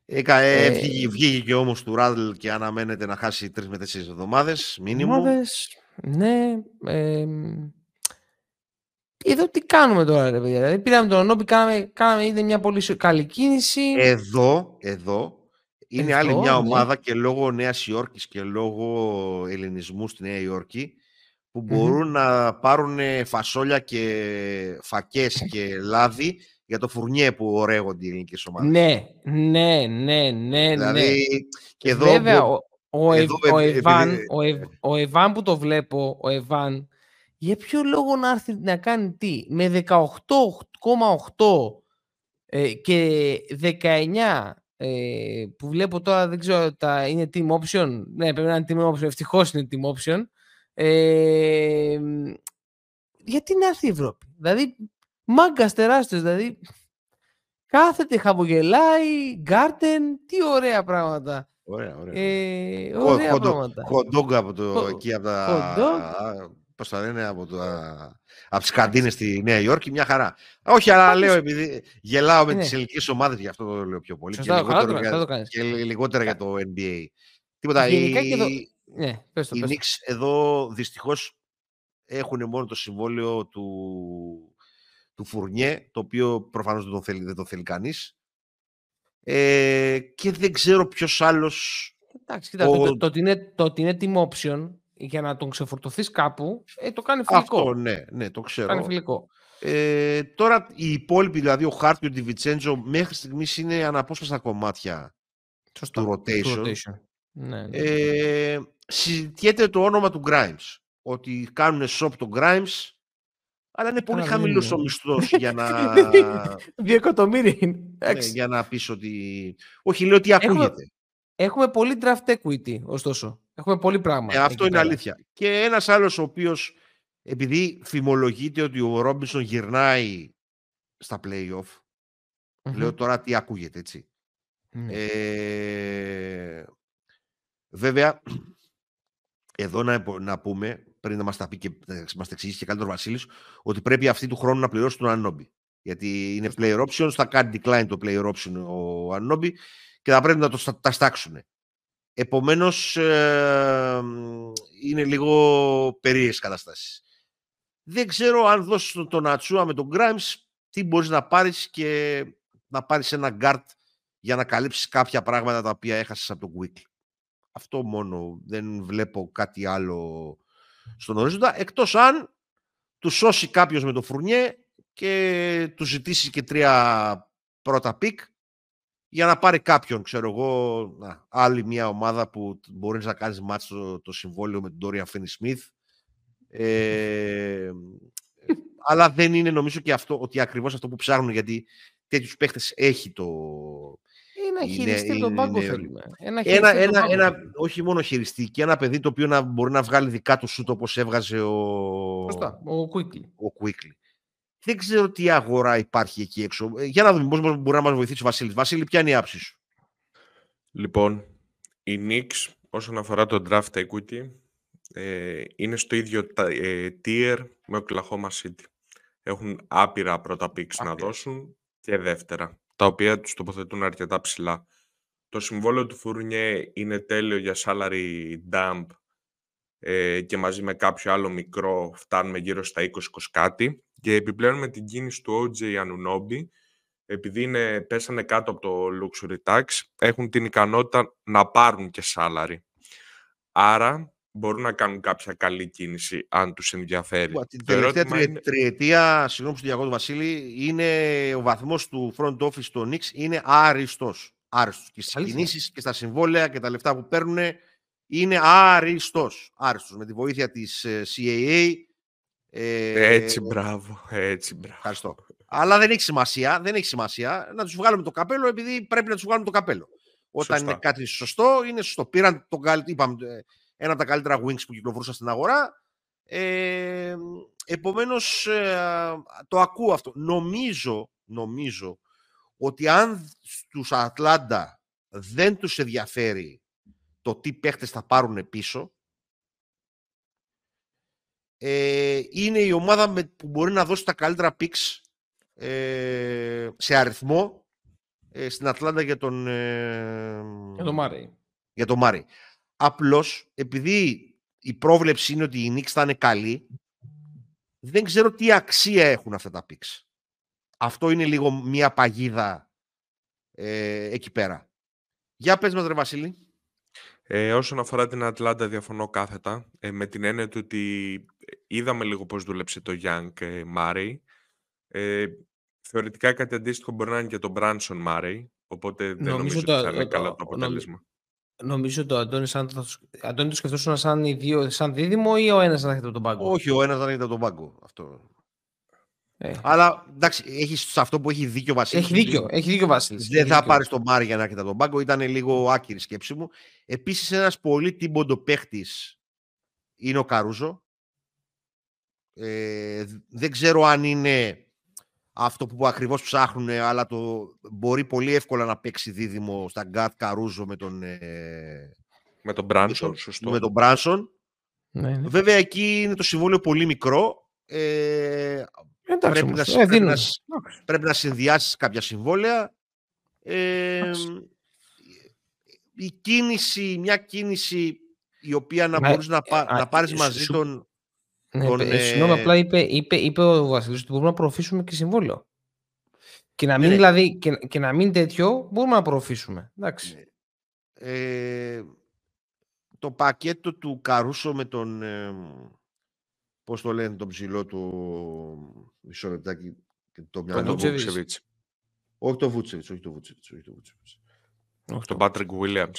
Ε, ε, βγήκε, βγήκε και όμως του Ράντλ και αναμένεται να χάσει τρεις με τέσσερις εβδομάδες, μήνυμο. ναι. Ε, εδώ τι κάνουμε τώρα, ρε παιδιά. Δηλαδή, πήραμε τον Νόμπι, κάναμε, κάναμε ήδη μια πολύ καλή κίνηση. Εδώ, εδώ, είναι άλλη μια ναι. ομάδα και λόγω Νέας Υόρκης και λόγω ελληνισμού στη Νέα Υόρκη που μπορούν να πάρουν φασόλια και φακές και λάδι για το φουρνιέ που ωραίγονται οι ελληνικές ομάδες. Ναι, ναι, ναι, ναι, Δηλαδή, ναι. και εδώ Βέβαια, μπο- ο, ο, εδώ, Ευ- ο, ε, Εβάν, επειδή- ο, Ευ- ο Εβάν που το βλέπω, ο Εβάν, για ποιο λόγο να έρθει να κάνει τι, με 18,8 ε, και 19 ε, που βλέπω τώρα, δεν ξέρω, τα, είναι team option. Ναι, πρέπει να είναι team option. Ευτυχώς είναι team option. Ε, μ, γιατί να έρθει η Ευρώπη; Δηλαδή, μάγκας τεράστιος. Δηλαδή, κάθεται, χαμογελάει, γκάρτεν, τι ωραία πράγματα. Ωραία, ωραία. Ε, Χο- ωραία χοντο- πράγματα. Hot dog από το, Χο- εκεί από τα... hot dog. α, Πώς τα λένε, από, το, από τις καντίνες στη Νέα Υόρκη, μια χαρά. Όχι, αλλά Πάντως- λέω επειδή γελάω με Ναι. τις ελληνικές ομάδες, γι' αυτό το λέω πιο πολύ. Σωστά, και καλά λιγότερο, το για, κάνεις, καλά το κάνεις. και λι- λιγότερα για το NBA. Τίποτα, Γενικά οι, και εδώ- Ναι, πες το, οι πες το. Knicks εδώ δυστυχώς έχουν μόνο το συμβόλαιο του, του Φουρνιέ, το οποίο προφανώς δεν το θέλει, δεν το θέλει κανείς. Ε, και δεν ξέρω ποιος άλλος Εντάξει, κοίτα, Ο- το, το, το, ότι είναι, το ότι είναι team option για να τον ξεφορτωθείς κάπου, ε, το κάνει φιλικό. Αυτό, ναι, ναι, το Το ξέρω. κάνει φιλικό. Ε, τώρα οι υπόλοιποι, δηλαδή ο Χάρτ και ο Ντιβιτσέντζο, μέχρι στιγμής είναι αναπόσπαστα κομμάτια Σωστά. του rotation. rotation. Ναι, ναι. Ε, συζητιέται το όνομα του Grimes. Ότι κάνουν shop τον Grimes, αλλά είναι πολύ Καλά, δεν χαμηλός είναι. ο μισθός για να. Δύο εκατομμύρια είναι. ναι, Εντάξει. για να πεις ότι. Όχι, λέω ότι Έχουμε- ακούγεται. Έχουμε πολύ draft equity, ωστόσο. Έχουμε πολύ πράγμα. Ε, αυτό εκεί είναι πέρα. αλήθεια. Και ένας άλλος ο οποίος, επειδή φημολογείται ότι ο Ρόμπινσον γυρνάει στα play-off, Μμμ. λέω τώρα τι ακούγεται, έτσι. Ναι. Ε, βέβαια, εδώ να, υπο- να πούμε, πριν να μας τα πει και να μας τα εξηγήσει και καλύτερο ο Βασίλης, ότι πρέπει αυτή του χρόνου να πληρώσει τον Ανόμπι. Γιατί είναι player options, θα κάνει decline το player option ο Ανόμπι και θα πρέπει να το στα- τα στάξουν. Επομένως, ε, είναι λίγο περίεργες καταστάσεις. Δεν ξέρω αν δώσεις τον, τον Ατσιούα με τον Grimes, τι μπορείς να πάρεις και να πάρεις ένα guard για να καλύψεις κάποια πράγματα τα οποία έχασες από τον Quickley. Αυτό μόνο. Δεν βλέπω κάτι άλλο στον ορίζοντα, εκτός αν του δώσει κάποιος με το Φουρνιέ και του ζητήσει και τρία πρώτα pick για να πάρει κάποιον, ξέρω εγώ, να, άλλη μια ομάδα που μπορείς να κάνεις μάτς το, το συμβόλαιο με τον Dorian Finney-Smith. Ε, αλλά δεν είναι νομίζω και αυτό ότι ακριβώς αυτό που ψάχνουν γιατί τέτοιους παίχτες έχει το... Ένα είναι- χειριστή από τον πάγκο είναι- θέλουμε. Ένα, Ένα, χειριστή από τον ένα, πάγκο ένα, θέλουμε. όχι μόνο χειριστή, και ένα παιδί το οποίο να μπορεί να βγάλει δικά του σούτ όπως έβγαζε ο, Σωστά, ο Quickly. ο Quickly. Δεν ξέρω τι αγορά υπάρχει εκεί έξω. Ε, Για να δούμε πώς μπορεί να μας βοηθήσει ο Βασίλης. Βασίλη, ποια είναι η άψη σου; Λοιπόν, οι Knicks όσον αφορά το draft equity ε, είναι στο ίδιο τα- ε, tier με ο Oklahoma City. Έχουν άπειρα πρώτα picks να Άπειρα. δώσουν και δεύτερα, τα οποία τους τοποθετούν αρκετά ψηλά. Το συμβόλαιο του Φουρνιέ είναι τέλειο για salary dump ε, και μαζί με κάποιο άλλο μικρό φτάνουμε γύρω στα 20-20 κάτι και επιπλέον με την κίνηση του OJ Anunoby επειδή είναι, πέσανε κάτω από το luxury tax, έχουν την ικανότητα να πάρουν και salary. Άρα μπορούν να κάνουν κάποια καλή κίνηση αν τους ενδιαφέρει. Μα, Την Το τελευταία ερώτημα τριε- είναι- τριετία, συγγνώμη που διακόπτω Βασίλη, είναι ο βαθμός του front office του Knicks είναι άριστος. Άριστος. Και στις Αλήθεια. κινήσεις και στα συμβόλαια και τα λεφτά που παίρνουν είναι άριστος. Άριστος. Με τη βοήθεια της ε, CAA. ε, Έτσι, μπράβο, έτσι, μπράβο. Ευχαριστώ. Αλλά δεν έχει σημασία, δεν έχει σημασία να τους βγάλουμε το καπέλο επειδή πρέπει να τους βγάλουμε το καπέλο. Όταν Σωστά. είναι κάτι σωστό, είναι σωστό. Πήραν τον καλ- είπαμε, ε, ένα από τα καλύτερα wings που κυκλοφορούσαν στην αγορά. Ε, επομένως, ε, το ακούω αυτό. Νομίζω, νομίζω ότι αν στους Ατλάντα δεν τους ενδιαφέρει το τι παίκτες θα πάρουν πίσω, ε, είναι η ομάδα με, που μπορεί να δώσει τα καλύτερα picks ε, σε αριθμό ε, στην Ατλάντα για τον, ε, Για το Μάρεϊ. για τον Μάρεϊ. Απλώς, επειδή η πρόβλεψη είναι ότι οι Knicks θα είναι καλοί, δεν ξέρω τι αξία έχουν αυτά τα picks. Αυτό είναι λίγο μια παγίδα ε, εκεί πέρα. Για πες μας ρε Βασίλη. Ε, όσον αφορά την Ατλάντα, διαφωνώ κάθετα. Ε, με την έννοια του ότι είδαμε λίγο πώς δούλεψε το Young Μάρεϊ. Ε, θεωρητικά κάτι αντίστοιχο μπορεί να είναι και το Brunson Murray, οπότε δεν νομίζω, νομίζω ότι θα είναι καλά το αποτέλεσμα. Νομίζω το Αντώνη, αν το, Αντώνη το σκεφτόσουν σαν, δύο, σαν δίδυμο ή ο ένας να έρχεται από τον πάγκο; Όχι, ο ένας να έχετε τον πάγκο. Αυτό. Ε. Αλλά εντάξει, έχει σε αυτό που έχει δίκιο ο Βασίλης. Έχει δίκιο, έχει δίκιο ο Βασίλης. Δεν θα πάρεις τον Μάρεϊ για να έρχεται από τον πάγκο. Ήταν λίγο άκυρη σκέψη μου. Επίσης, ένας πολύ τύμποντο παίχτης είναι ο Καρούζο. Ε, δεν ξέρω αν είναι αυτό που ακριβώς ψάχνουν, αλλά το μπορεί πολύ εύκολα να παίξει δίδυμο στα Γκάτ Καρούζο με τον... Ε, με τον Μπράνσον, σωστό. Με τον Μπράνσον. Ναι, ναι. Βέβαια, εκεί είναι το συμβόλαιο πολύ μικρό. Ε, Εντάξει, πρέπει, να, ε, πρέπει, να, πρέπει να συνδυάσεις κάποια συμβόλαια. Ε, η κίνηση, μια κίνηση η οποία να μπορείς να, ε, να πάρεις μαζί τον ναι, τον, ε, συγγνώμη, απλά είπε, είπε, είπε ο Βασίλη ότι μπορούμε να προωθήσουμε και συμβόλαιο. Και να μην, ναι, ναι. δηλαδή, και, και, να μην τέτοιο, μπορούμε να προωθήσουμε. Εντάξει. Ναι. Ε, το πακέτο του Καρούσο με τον. Ε, Πώς το λένε τον ψηλό του. Μισό λεπτάκι. Το μυαλό Βούτσεβιτ. Όχι το Βούτσεβιτ, όχι το Βούτσεβιτ. Όχι το Βούτσεβιτ. Όχι τον Πάτρικ Βίλιαμ.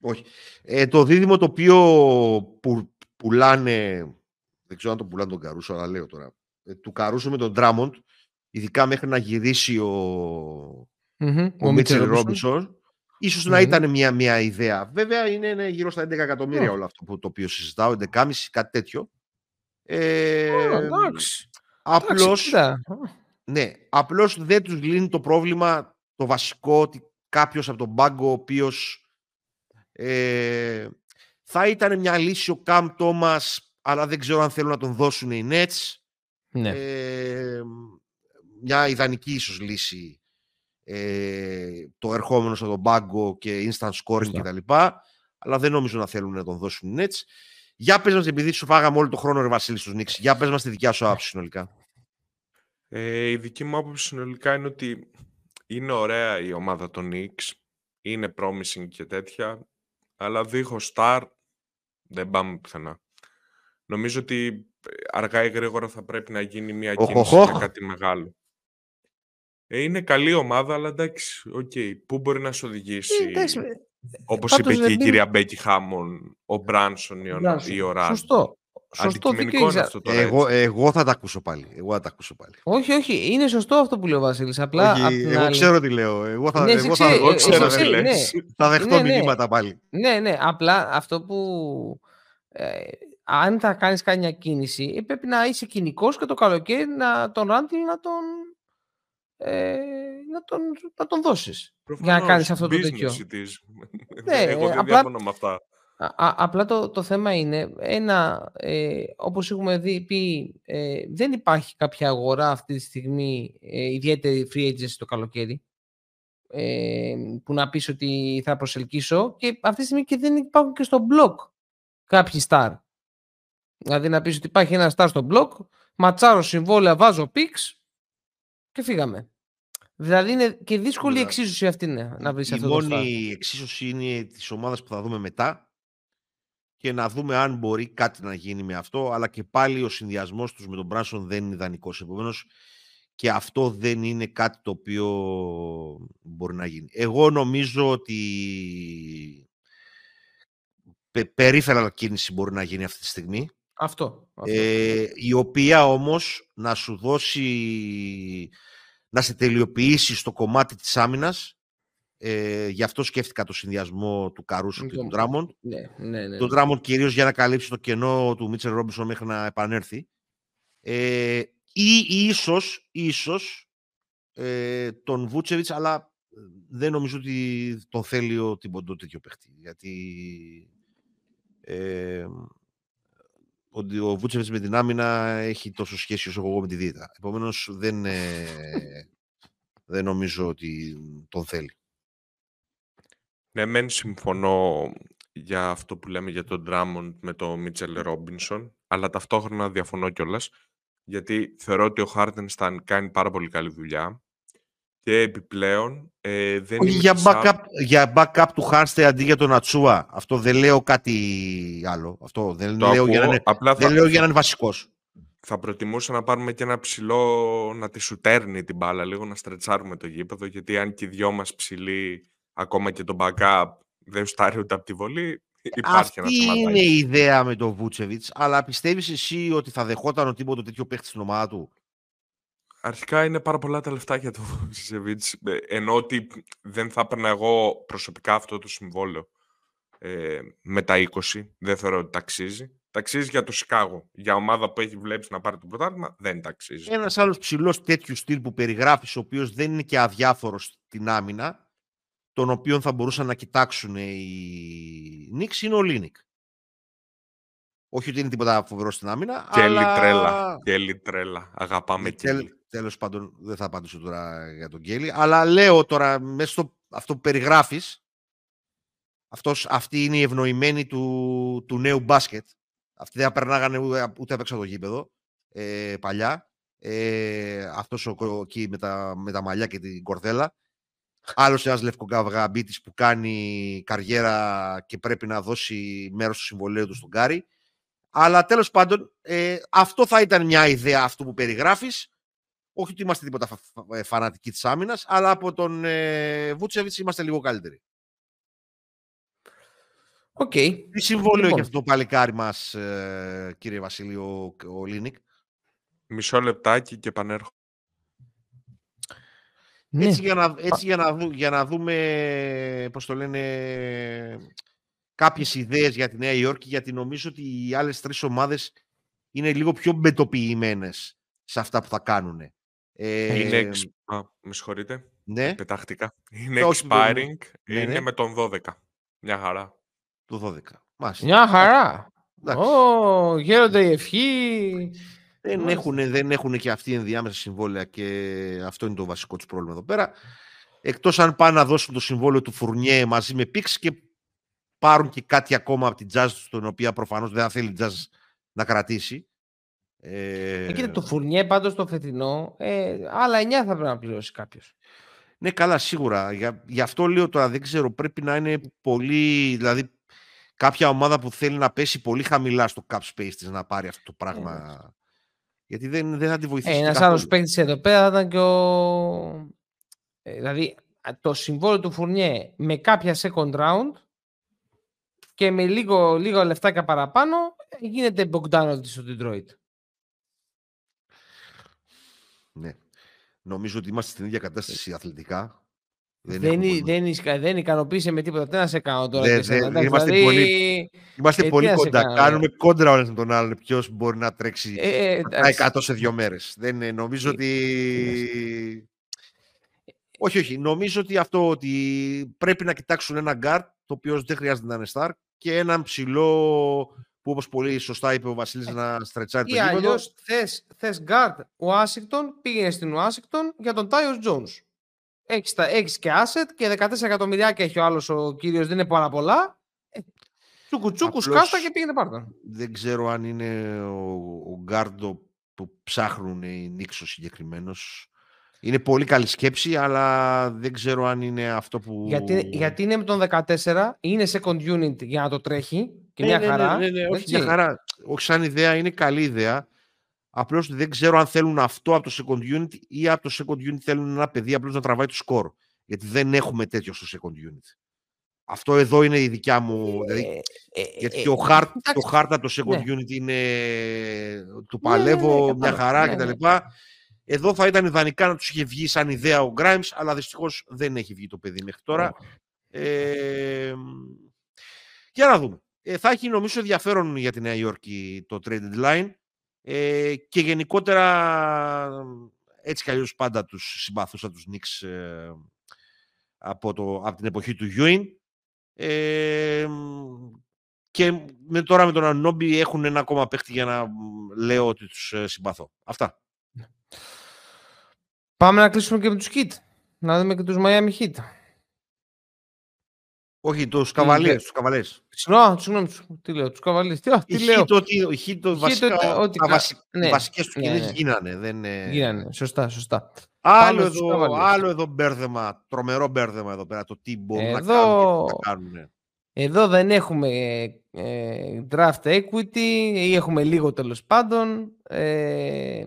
Όχι. Ε, το δίδυμο το οποίο που, πουλάνε δεν ξέρω αν τον πουλάνε τον Καρούσο, αλλά λέω τώρα. Ε, του Καρούσο με τον Ντράμοντ, ειδικά μέχρι να γυρίσει ο, mm-hmm, ο, ο Μίτσελ Ρόμπινσον, ίσως mm-hmm. να ήταν μια, μια ιδέα. Βέβαια είναι, είναι γύρω στα 11 εκατομμύρια oh. όλο αυτό που, το οποίο συζητάω, 11,5 κάτι τέτοιο. Ε, oh, εντάξει. Απλώς, ναι, απλώς δεν τους λύνει το πρόβλημα το βασικό ότι κάποιος από τον πάγκο ο οποίος ε, θα ήταν μια λύση ο Καμ Τόμας αλλά δεν ξέρω αν θέλουν να τον δώσουν οι Nets. Ναι. Ε, μια ιδανική ίσως λύση ε, το ερχόμενο στον πάγκο και instant scoring κτλ. Αλλά δεν νομίζω να θέλουν να τον δώσουν οι Nets. Για πες μας, επειδή σου φάγαμε όλο το χρόνο ρε Βασίλη στους Knicks, για πες μας τη δικιά σου άποψη συνολικά. Ε, η δική μου άποψη συνολικά είναι ότι είναι ωραία η ομάδα των Knicks, είναι promising και τέτοια, αλλά δίχως star δεν πάμε πουθενά. Νομίζω ότι ε, αργά ή γρήγορα θα πρέπει να γίνει μια κίνηση για κάτι μεγάλο. Ε, είναι καλή ομάδα, αλλά εντάξει, okay, πού μπορεί να σου οδηγήσει, ε, όπως είπε και η κυρία Μπέκη Χάμον, ο Μπράνσον ή ο Ραν. Σωστό. Σωστό Αντικειμενικό είναι αυτό τώρα. Εγώ, εγώ θα τα ακούσω πάλι. Εγώ θα τα ακούσω πάλι. Όχι, όχι. Είναι σωστό αυτό που λέει ο Βασίλης. Απλά. Όχι, εγώ άλλη... ξέρω τι λέω. Εγώ θα, ναι, εγώ θα, εγώ ξέρω τι λες. Ναι. Θα δεχτώ ναι, ναι. μηνύματα πάλι. Ναι, ναι. Απλά αυτό που. Ε, αν θα κάνεις κάνει μια κίνηση, ε, πρέπει να είσαι κοινικός και το καλοκαίρι να τον Ράντιλ να τον, ε, να τον, να τον δώσεις. Προφανώς, για να κάνεις αυτό το τέτοιο. ναι, Εγώ δεν απλά, με αυτά. Α, απλά το, το θέμα είναι, ένα, ε, όπως έχουμε δει, πει, ε, δεν υπάρχει κάποια αγορά αυτή τη στιγμή, ε, ιδιαίτερη free agency το καλοκαίρι, ε, που να πεις ότι θα προσελκύσω και αυτή τη στιγμή και δεν υπάρχουν και στο blog κάποιοι star. Δηλαδή να πεις ότι υπάρχει ένα star στο blog, ματσάρω συμβόλαια, βάζω πίξ και φύγαμε. Δηλαδή είναι και δύσκολη η εξίσωση αυτή ναι, να βρεις αυτό το Η μόνη εξίσωση είναι της ομάδας που θα δούμε μετά και να δούμε αν μπορεί κάτι να γίνει με αυτό, αλλά και πάλι ο συνδυασμός τους με τον Μπράνσον δεν είναι ιδανικός. Επομένως, και αυτό δεν είναι κάτι το οποίο μπορεί να γίνει. Εγώ νομίζω ότι περίφερα κίνηση μπορεί να γίνει αυτή τη στιγμή. Αυτό. Ε, η οποία όμως να σου δώσει, να σε τελειοποιήσει στο κομμάτι της άμυνας. Ε, γι' αυτό σκέφτηκα το συνδυασμό του Καρούσου και του Ντράμοντ. Ναι, ναι, ναι. Τον Ντράμοντ κυρίως για να καλύψει το κενό του Μίτσελ Ρόμπινσον μέχρι να επανέλθει. Ε, ή ίσως, ίσως ε, τον Βούτσεβιτς, αλλά δεν νομίζω ότι τον θέλει ο Τιμποντό τέτοιο παιχτή. Γιατί ε, ότι ο Βούτσεβιτς με την άμυνα έχει τόσο σχέση όσο εγώ με τη δίαιτα. Επομένως, δεν, ε, δεν νομίζω ότι τον θέλει. Ναι, μεν συμφωνώ για αυτό που λέμε για τον Ντράμοντ με τον Μίτσελ Ρόμπινσον, αλλά ταυτόχρονα διαφωνώ κιόλας, γιατί θεωρώ ότι ο Χάρτενσταν κάνει πάρα πολύ καλή δουλειά Και επιπλέον ε, δεν Όχι είμαι για σαν- backup, για backup του Χάνστε αντί για τον Ατσούα. Αυτό δεν λέω κάτι άλλο. Αυτό δεν, Το λέω, για να ακούω, είναι, απλά δεν θα, λέω για να είναι βασικός. θα προτιμούσα να πάρουμε και ένα ψηλό να τη σουτέρνει την μπάλα λίγο, να στρετσάρουμε το γήπεδο, γιατί αν και οι δυο μας ψηλοί, ακόμα και το backup, δεν στάρει ούτε από τη βολή, υπάρχει ένα Αυτή είναι θεματάκι. η ιδέα με τον Βούτσεβιτς, αλλά πιστεύεις εσύ ότι θα δεχόταν ο τίποτα τέτοιο παίκτη στην ομάδα του; Αρχικά είναι πάρα πολλά τα λεφτά για το Βούτσεβιτς, ε, ενώ ότι δεν θα έπαιρνα εγώ προσωπικά αυτό το συμβόλαιο ε, με τα 20, δεν θεωρώ ότι τ' αξίζει. Τ' αξίζει για το Σικάγο. Για ομάδα που έχει βλέψεις να πάρει το πρωτάθλημα, δεν τ' αξίζει. Ένας άλλος ψηλός τέτοιου στυλ που περιγράφεις, ο οποίος δεν είναι και αδιάφορος στην άμυνα, τον οποίο θα μπορούσαν να κοιτάξουν οι Νίξ, είναι ο Ολίνικ. Όχι ότι είναι τίποτα φοβερό στην άμυνα, Κέλλη αλλά... τρέλα. Κέλλη τρέλα. Αγαπάμε Τέλ, Κέλλη. Τέλος πάντων, δεν θα απαντήσω τώρα για τον Κέλλη, αλλά λέω τώρα, μέσα στο αυτό που περιγράφεις, αυτός, αυτή είναι η ευνοημένη του, του νέου μπάσκετ. Αυτοί δεν θα περνάγανε ούτε, ούτε απ' έξω από το γήπεδο ε, παλιά. Ε, αυτός ο, ο- εκεί με τα, με τα μαλλιά και την κορδέλα. Άλλος ένας λευκογκαβγαμπίτης που κάνει καριέρα και πρέπει να δώσει μέρος του συμβολέου του στον Κάρι. Αλλά τέλος πάντων, ε, αυτό θα ήταν μια ιδέα αυτού που περιγράφεις. Όχι ότι είμαστε τίποτα φα- φα- ε, φανατικοί της άμυνας, αλλά από τον ε, Βούτσεβιτς είμαστε λίγο καλύτεροι. ΟΚ. Τι συμβόλαιο Λοιπόν. έχει αυτό το παλικάρι μας, ε, κύριε Βασίλειο, ο, Ολίνικ; Μισό λεπτάκι και επανέρχομαι. Ναι. Έτσι, για να, έτσι για, να δου- για να δούμε, πώς το λένε, κάποιες ιδέες για τη Νέα Υόρκη, γιατί νομίζω ότι οι άλλες τρεις ομάδες είναι λίγο πιο μπετοποιημένες σε αυτά που θα κάνουν. Ε, Είναι εξ... Α, με συγχωρείτε. Ναι, Πετάχτηκα. Είναι όχι, δεν- expiring. ναι, είναι ναι. με τον 12. Μια χαρά. το 12. Μάλιστα. Μια χαρά. Εντάξει. Ω, γέρονται η ευχή. Δεν Μάλιστα. έχουν, δεν έχουν και αυτοί ενδιάμεσα συμβόλαια και αυτό είναι το βασικό τους πρόβλημα εδώ πέρα. Εκτός αν πάνε να δώσουν το συμβόλαιο του Φουρνιέ μαζί με Πίξ και πάρουν και κάτι ακόμα από την Jazz, τον οποία προφανώς δεν θα θέλει η Jazz να κρατήσει. Ε, Ε, κοίτα, το φουρνιέ πάντως το φετινό, ε, άλλα 9 θα πρέπει να πληρώσει κάποιος. Ναι, καλά, σίγουρα. Για, γι' αυτό λέω τώρα, δεν ξέρω, πρέπει να είναι πολύ, δηλαδή κάποια ομάδα που θέλει να πέσει πολύ χαμηλά στο cap space της να πάρει αυτό το πράγμα. Γιατί δεν, δεν θα τη βοηθήσει. Ε, και Ένας άλλος καθόλου. παίκτης εδώ πέρα θα ήταν και ο. ε, δηλαδή α, το συμβόλαιο του Φουρνιέ με κάποια second round και με λίγο, λίγο λεφτάκια παραπάνω ε, γίνεται Bogdanovic στο Detroit. Ναι. Νομίζω ότι είμαστε στην ίδια κατάσταση αθλητικά. Δεν, έχουμε δεν, πολύ- δεν, ισκα- δεν ικανοποίησε με τίποτα. Τι να σε κάνω τώρα. Δεν- και εσένα, δεν- εντάξει, είμαστε δηλαδή, πολύ- Είμαστε ε, τι πολύ να σε κοντά. κάνω, Κάνουμε κόντρα ο ένας με τον άλλον. Ποιος μπορεί να τρέξει ε, ε, τα εντάξει. 100 σε δύο μέρες. Δεν ε, νομίζω Ε, ότι. Όχι, όχι. Νομίζω ότι αυτό ότι πρέπει να κοιτάξουν ένα γκάρτ το οποίος δεν χρειάζεται να είναι star και έναν ψηλό που όπως πολύ σωστά είπε ο Βασίλης να stretchάρει το Ή γήπεδο. αλλιώς θες, θες guard Ουάσιγκτον, πήγαινε στην Ουάσιγκτον για τον Tyus Jones. Έχεις, τα, έχεις και asset και 14 εκατομμυριάκια έχει ο άλλος ο κύριος, δεν είναι πάρα πολλά. Ε, τσούκου τσούκου, Απλώς- σκάστα και πήγαινε πάρτα. Δεν ξέρω αν είναι ο, ο γκάρντο που ψάχνουν οι Νίξο συγκεκριμένο. Είναι πολύ καλή σκέψη, αλλά δεν ξέρω αν είναι αυτό που. Γιατί, γιατί είναι με τον 14, είναι second unit για να το τρέχει και Ναι, μια ναι, ναι, χαρά. ναι, ναι, όχι, έτσι. μια χαρά. Όχι σαν ιδέα, είναι καλή ιδέα. Απλώς δεν ξέρω αν θέλουν αυτό από το second unit ή από το second unit θέλουν ένα παιδί απλώς να τραβάει το σκορ. Γιατί δεν έχουμε τέτοιο στο second unit. Αυτό εδώ είναι η δικιά μου. δηλαδή, Ε, ε, γιατί ε, και ο Χάρτ, εντάξει, το Χάρτ από το second ναι. unit είναι του Ναι, ναι, ναι, παλεύω, μια κατάλαβα. χαρά Ναι, κτλ. ναι. Εδώ θα ήταν ιδανικά να τους είχε βγει σαν ιδέα ο Grimes, αλλά δυστυχώς δεν έχει βγει το παιδί μέχρι τώρα. Ε, για να δούμε. Ε, θα έχει νομίζω ενδιαφέρον για τη Νέα Υόρκη το trade deadline ε, και γενικότερα έτσι κι αλλιώς πάντα τους συμπαθούσα τους Knicks ε, από, το, από την εποχή του Ewing. Ε, και με, τώρα με τον Ανόμπι έχουν ένα ακόμα παίχτη για να μ, λέω ότι τους ε, συμπαθώ. Αυτά. Πάμε να κλείσουμε και με τους Kit. Να δούμε και τους Miami Heat. Όχι, τους καβαλίε. Τους καβαλίε. Συγγνώμη, τι λέω, τους καβαλίε. Τι, τι λέω. Το, η το, βασικά, ότι, τα βασι, ναι, βασικές του ναι, κινήσεις ναι. γίνανε. Δεν, γίνανε, σωστά, σωστά. Άλλο εδώ, άλλο εδώ μπέρδεμα, τρομερό μπέρδεμα εδώ πέρα, το τι μπορούν εδώ, να κάνουν και κάνουν. Εδώ δεν έχουμε ε, draft equity ή έχουμε λίγο τέλος πάντων ε,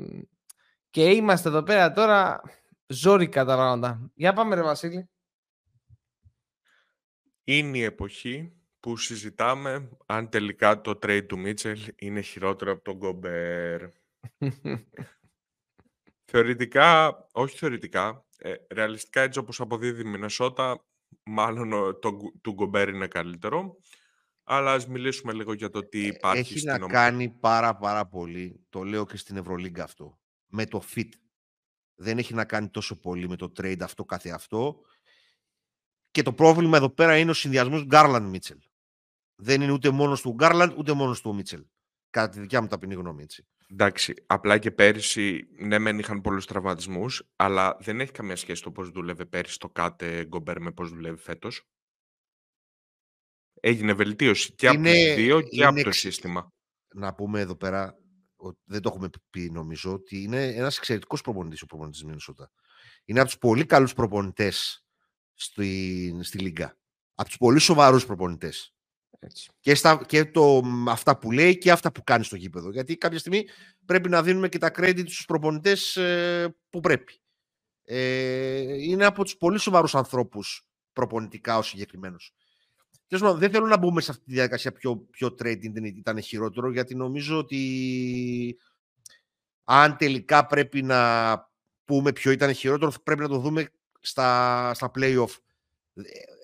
και είμαστε εδώ πέρα τώρα ζόρικα τα πράγματα. Για πάμε ρε Βασίλη. Είναι η εποχή που συζητάμε αν τελικά το trade του Μίτσελ είναι χειρότερο από τον Γκομπέρ. θεωρητικά, όχι θεωρητικά, ε, ρεαλιστικά έτσι όπως αποδίδει η Μινεσότα, μάλλον το, του Γκομπέρ είναι καλύτερο. Αλλά ας μιλήσουμε λίγο για το τι υπάρχει Έχει στην να κάνει πάρα πάρα πολύ, το λέω και στην Ευρωλίγκα αυτό, με το fit. Δεν έχει να κάνει τόσο πολύ με το trade αυτό κάθε αυτό. Και το πρόβλημα εδώ πέρα είναι ο συνδυασμός Γκάρλαντ Μίτσελ. Δεν είναι ούτε μόνος του Γκάρλαντ ούτε μόνος του Μίτσελ. Κατά τη δικιά μου ταπεινή γνώμη. Έτσι. Εντάξει, απλά και πέρυσι, ναι, μεν είχαν πολλούς τραυματισμούς, αλλά δεν έχει καμία σχέση το πώς δούλευε πέρυσι το κάτε Γκομπέρ με πώς δουλεύει φέτος. Έγινε βελτίωση και είναι, από του δύο και από το σύστημα. Να πούμε εδώ πέρα, δεν το έχουμε πει νομίζω, ότι είναι ένας εξαιρετικός προπονητής ο προπονητής Μινεσότα. Είναι από τους πολύ καλούς προπονητές στη, στη Λίγκα. Από τους πολύ σοβαρούς προπονητές. Και, στα, και το, αυτά που λέει και αυτά που κάνει στο γήπεδο. Γιατί κάποια στιγμή πρέπει να δίνουμε και τα credit στους προπονητές ε, που πρέπει. Ε, είναι από τους πολύ σοβαρούς ανθρώπους προπονητικά ο συγκεκριμένος. Δεν θέλω να μπούμε σε αυτή τη διαδικασία ποιο, ποιο trading ήταν χειρότερο, γιατί νομίζω ότι αν τελικά πρέπει να πούμε ποιο ήταν χειρότερο, πρέπει να το δούμε στα, στα play-off.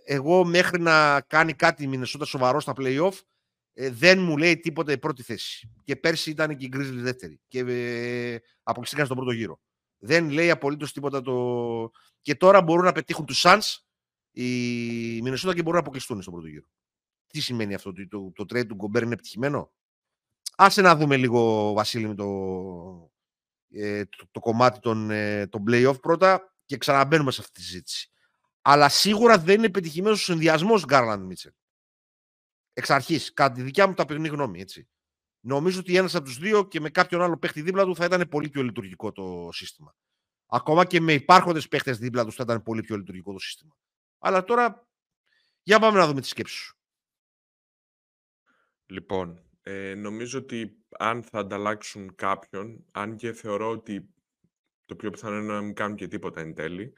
Εγώ μέχρι να κάνει κάτι η Μινεσότα σοβαρό στα play-off, ε, δεν μου λέει τίποτα η πρώτη θέση. Και πέρσι ήταν και η Grizzlies δεύτερη. Και ε, αποκλειστήκαν στον πρώτο γύρο. Δεν λέει απολύτως τίποτα το. Και τώρα μπορούν να πετύχουν τους Suns η Μινεσότα και μπορούν να αποκλειστούν στον πρώτο γύρο. Τι σημαίνει αυτό, το, το, το trade του Γκομπέρ είναι επιτυχημένο; Άσε να δούμε λίγο, Βασίλη, με το, ε, το, κομμάτι των, ε, των play-off πρώτα και ξαναμπαίνουμε σε αυτή τη συζήτηση. Αλλά σίγουρα δεν είναι πετυχημένος ο συνδυασμός Γκάρλαντ Μίτσελ. Εξ αρχής, κατά τη δικιά μου ταπεινή γνώμη. Έτσι. Νομίζω ότι ένας από τους δύο και με κάποιον άλλο παίχτη δίπλα του θα ήταν πολύ πιο λειτουργικό το σύστημα. Ακόμα και με υπάρχοντες παίχτες δίπλα τους θα ήταν πολύ πιο λειτουργικό το σύστημα. Αλλά τώρα, για πάμε να δούμε τη σκέψη σου. Λοιπόν, ε, νομίζω ότι αν θα ανταλλάξουν κάποιον, αν και θεωρώ ότι το πιο πιθανό είναι να μην κάνουν και τίποτα εν τέλει.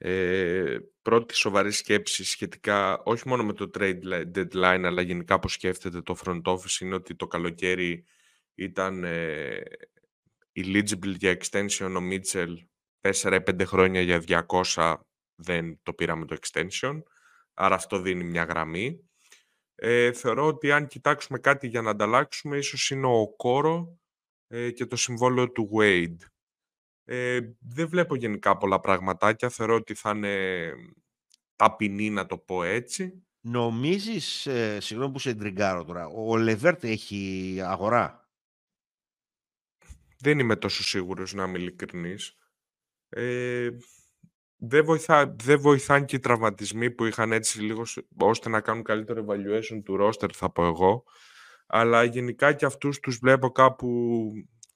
Ε, πρώτη σοβαρή σκέψη σχετικά όχι μόνο με το trade deadline αλλά γενικά πώς σκέφτεται το front office είναι ότι το καλοκαίρι ήταν ε, eligible για extension ο Mitchell 4-5 χρόνια για 200 δεν το πήραμε το extension άρα αυτό δίνει μια γραμμή ε, θεωρώ ότι αν κοιτάξουμε κάτι για να ανταλλάξουμε ίσως είναι ο Κόρο ε, και το συμβόλαιο του Wade ε, δεν βλέπω γενικά πολλά πραγματάκια. Θεωρώ ότι θα είναι ταπεινή, να το πω έτσι. Νομίζεις, ε, συγγνώμη που σε εντριγκάρω τώρα, ο Λεβέρτ έχει αγορά; Δεν είμαι τόσο σίγουρος να είμαι ειλικρινής. Ε, δεν, βοηθά, δεν βοηθάνε και οι τραυματισμοί που είχαν έτσι λίγο ώστε να κάνουν καλύτερο evaluation του roster θα πω εγώ. Αλλά γενικά και αυτούς τους βλέπω κάπου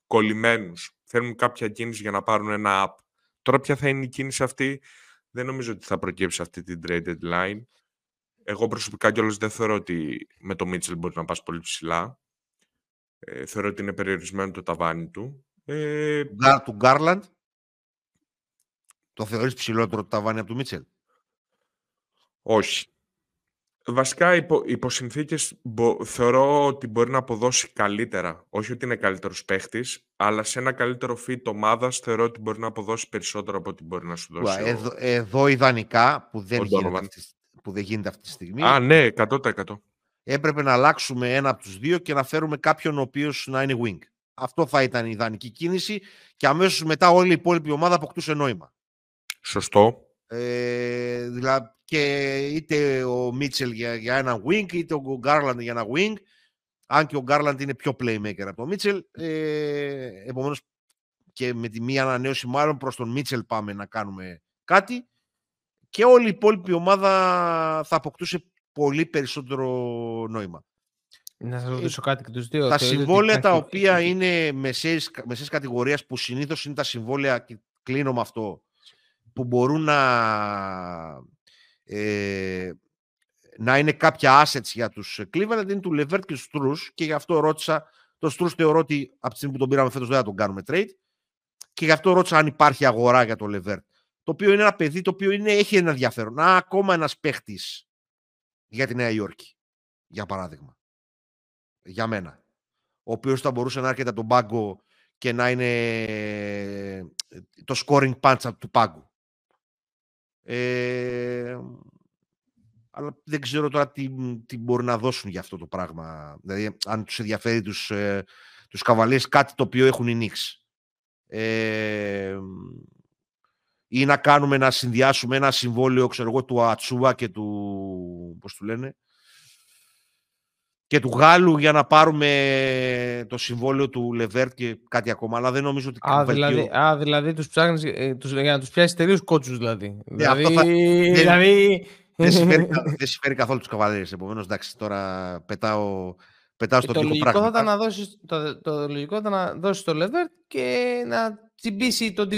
κολλημένους θέλουν κάποια κίνηση για να πάρουν ένα app. Τώρα ποια θα είναι η κίνηση αυτή, δεν νομίζω ότι θα προκύψει αυτή την trade deadline. Εγώ προσωπικά κιόλας δεν θεωρώ ότι με το Mitchell μπορεί να πας πολύ ψηλά. Ε, θεωρώ ότι είναι περιορισμένο το ταβάνι του. Ε... Του Garland, το θεωρείς ψηλότερο το ταβάνι από το Μίτσελ. Όχι. Βασικά, υπό, υπό συνθήκε θεωρώ ότι μπορεί να αποδώσει καλύτερα. Όχι ότι είναι καλύτερος παίχτης, αλλά σε ένα καλύτερο fit ομάδας θεωρώ ότι μπορεί να αποδώσει περισσότερο από ό,τι μπορεί να σου δώσει. Εδώ, ο... εδώ ιδανικά, που δεν, γίνεται αυτή, που δεν γίνεται αυτή τη στιγμή. Α, ναι, 100%. Έπρεπε να αλλάξουμε ένα από τους δύο και να φέρουμε κάποιον ο οποίος να είναι wing. Αυτό θα ήταν η ιδανική κίνηση και αμέσως μετά όλη η υπόλοιπη ομάδα αποκτούσε νόημα. Σωστό. Ε, δηλαδή, και είτε ο Μίτσελ για, για ένα wing, είτε ο Γκάρλαντ για ένα wing. Αν και ο Γκάρλαντ είναι πιο playmaker από τον Μίτσελ. Ε, Επομένως, και με τη μία ανανέωση, μάλλον προς τον Μίτσελ πάμε να κάνουμε κάτι. Και όλη η υπόλοιπη ομάδα θα αποκτούσε πολύ περισσότερο νόημα. Να σας ρωτήσω κάτι και τους δύο. Τα Θεωρείτε ότι συμβόλαια τα υπάρχει- οποία είναι μεσαίες, μεσαίες κατηγορίας που συνήθως είναι τα συμβόλαια, και κλείνω με αυτό, που μπορούν να, ε, να είναι κάποια assets για τους Cleveland είναι του Levert και του Struz και γι' αυτό ρώτησα, το Struz θεωρώ ότι από τη στιγμή που τον πήραμε φέτος δεν θα τον κάνουμε trade και γι' αυτό ρώτησα αν υπάρχει αγορά για το Levert το οποίο είναι ένα παιδί το οποίο είναι, έχει ένα ενδιαφέρον. Α, ακόμα ένας παίχτης για τη Νέα Υόρκη, για παράδειγμα. Για μένα. Ο οποίος θα μπορούσε να έρχεται από τον πάγκο και να είναι ε, το scoring punch του πάγκου. Ε, αλλά δεν ξέρω τώρα τι, τι μπορεί να δώσουν για αυτό το πράγμα. Δηλαδή, αν τους ενδιαφέρει τους, ε, τους καβαλίες κάτι το οποίο έχουν οι Knicks. Ε, ή να κάνουμε να συνδυάσουμε ένα συμβόλαιο ξέρω εγώ, του Ατσούα και του πώς του λένε και του Γάλλου για να πάρουμε το συμβόλαιο του Λεβέρτ και κάτι ακόμα αλλά δεν νομίζω ότι Α, βελτιώ- δηλαδή, α, δηλαδή τους ψάχνεις ε, τους, για να τους πιάσεις τελείως κότσους δηλαδή. Ναι, αυτό δηλαδή, θα- δεν- δηλαδή δεν, συμφέρει, κα- δεν συμφέρει καθόλου τους καβαλέρες επομένως εντάξει τώρα πετάω, πετάω στο το τοίχο λογικό, θα πράγματα ήταν να δώσεις, το, το λογικό θα ήταν να δώσεις το Levert και να τσιμπήσει το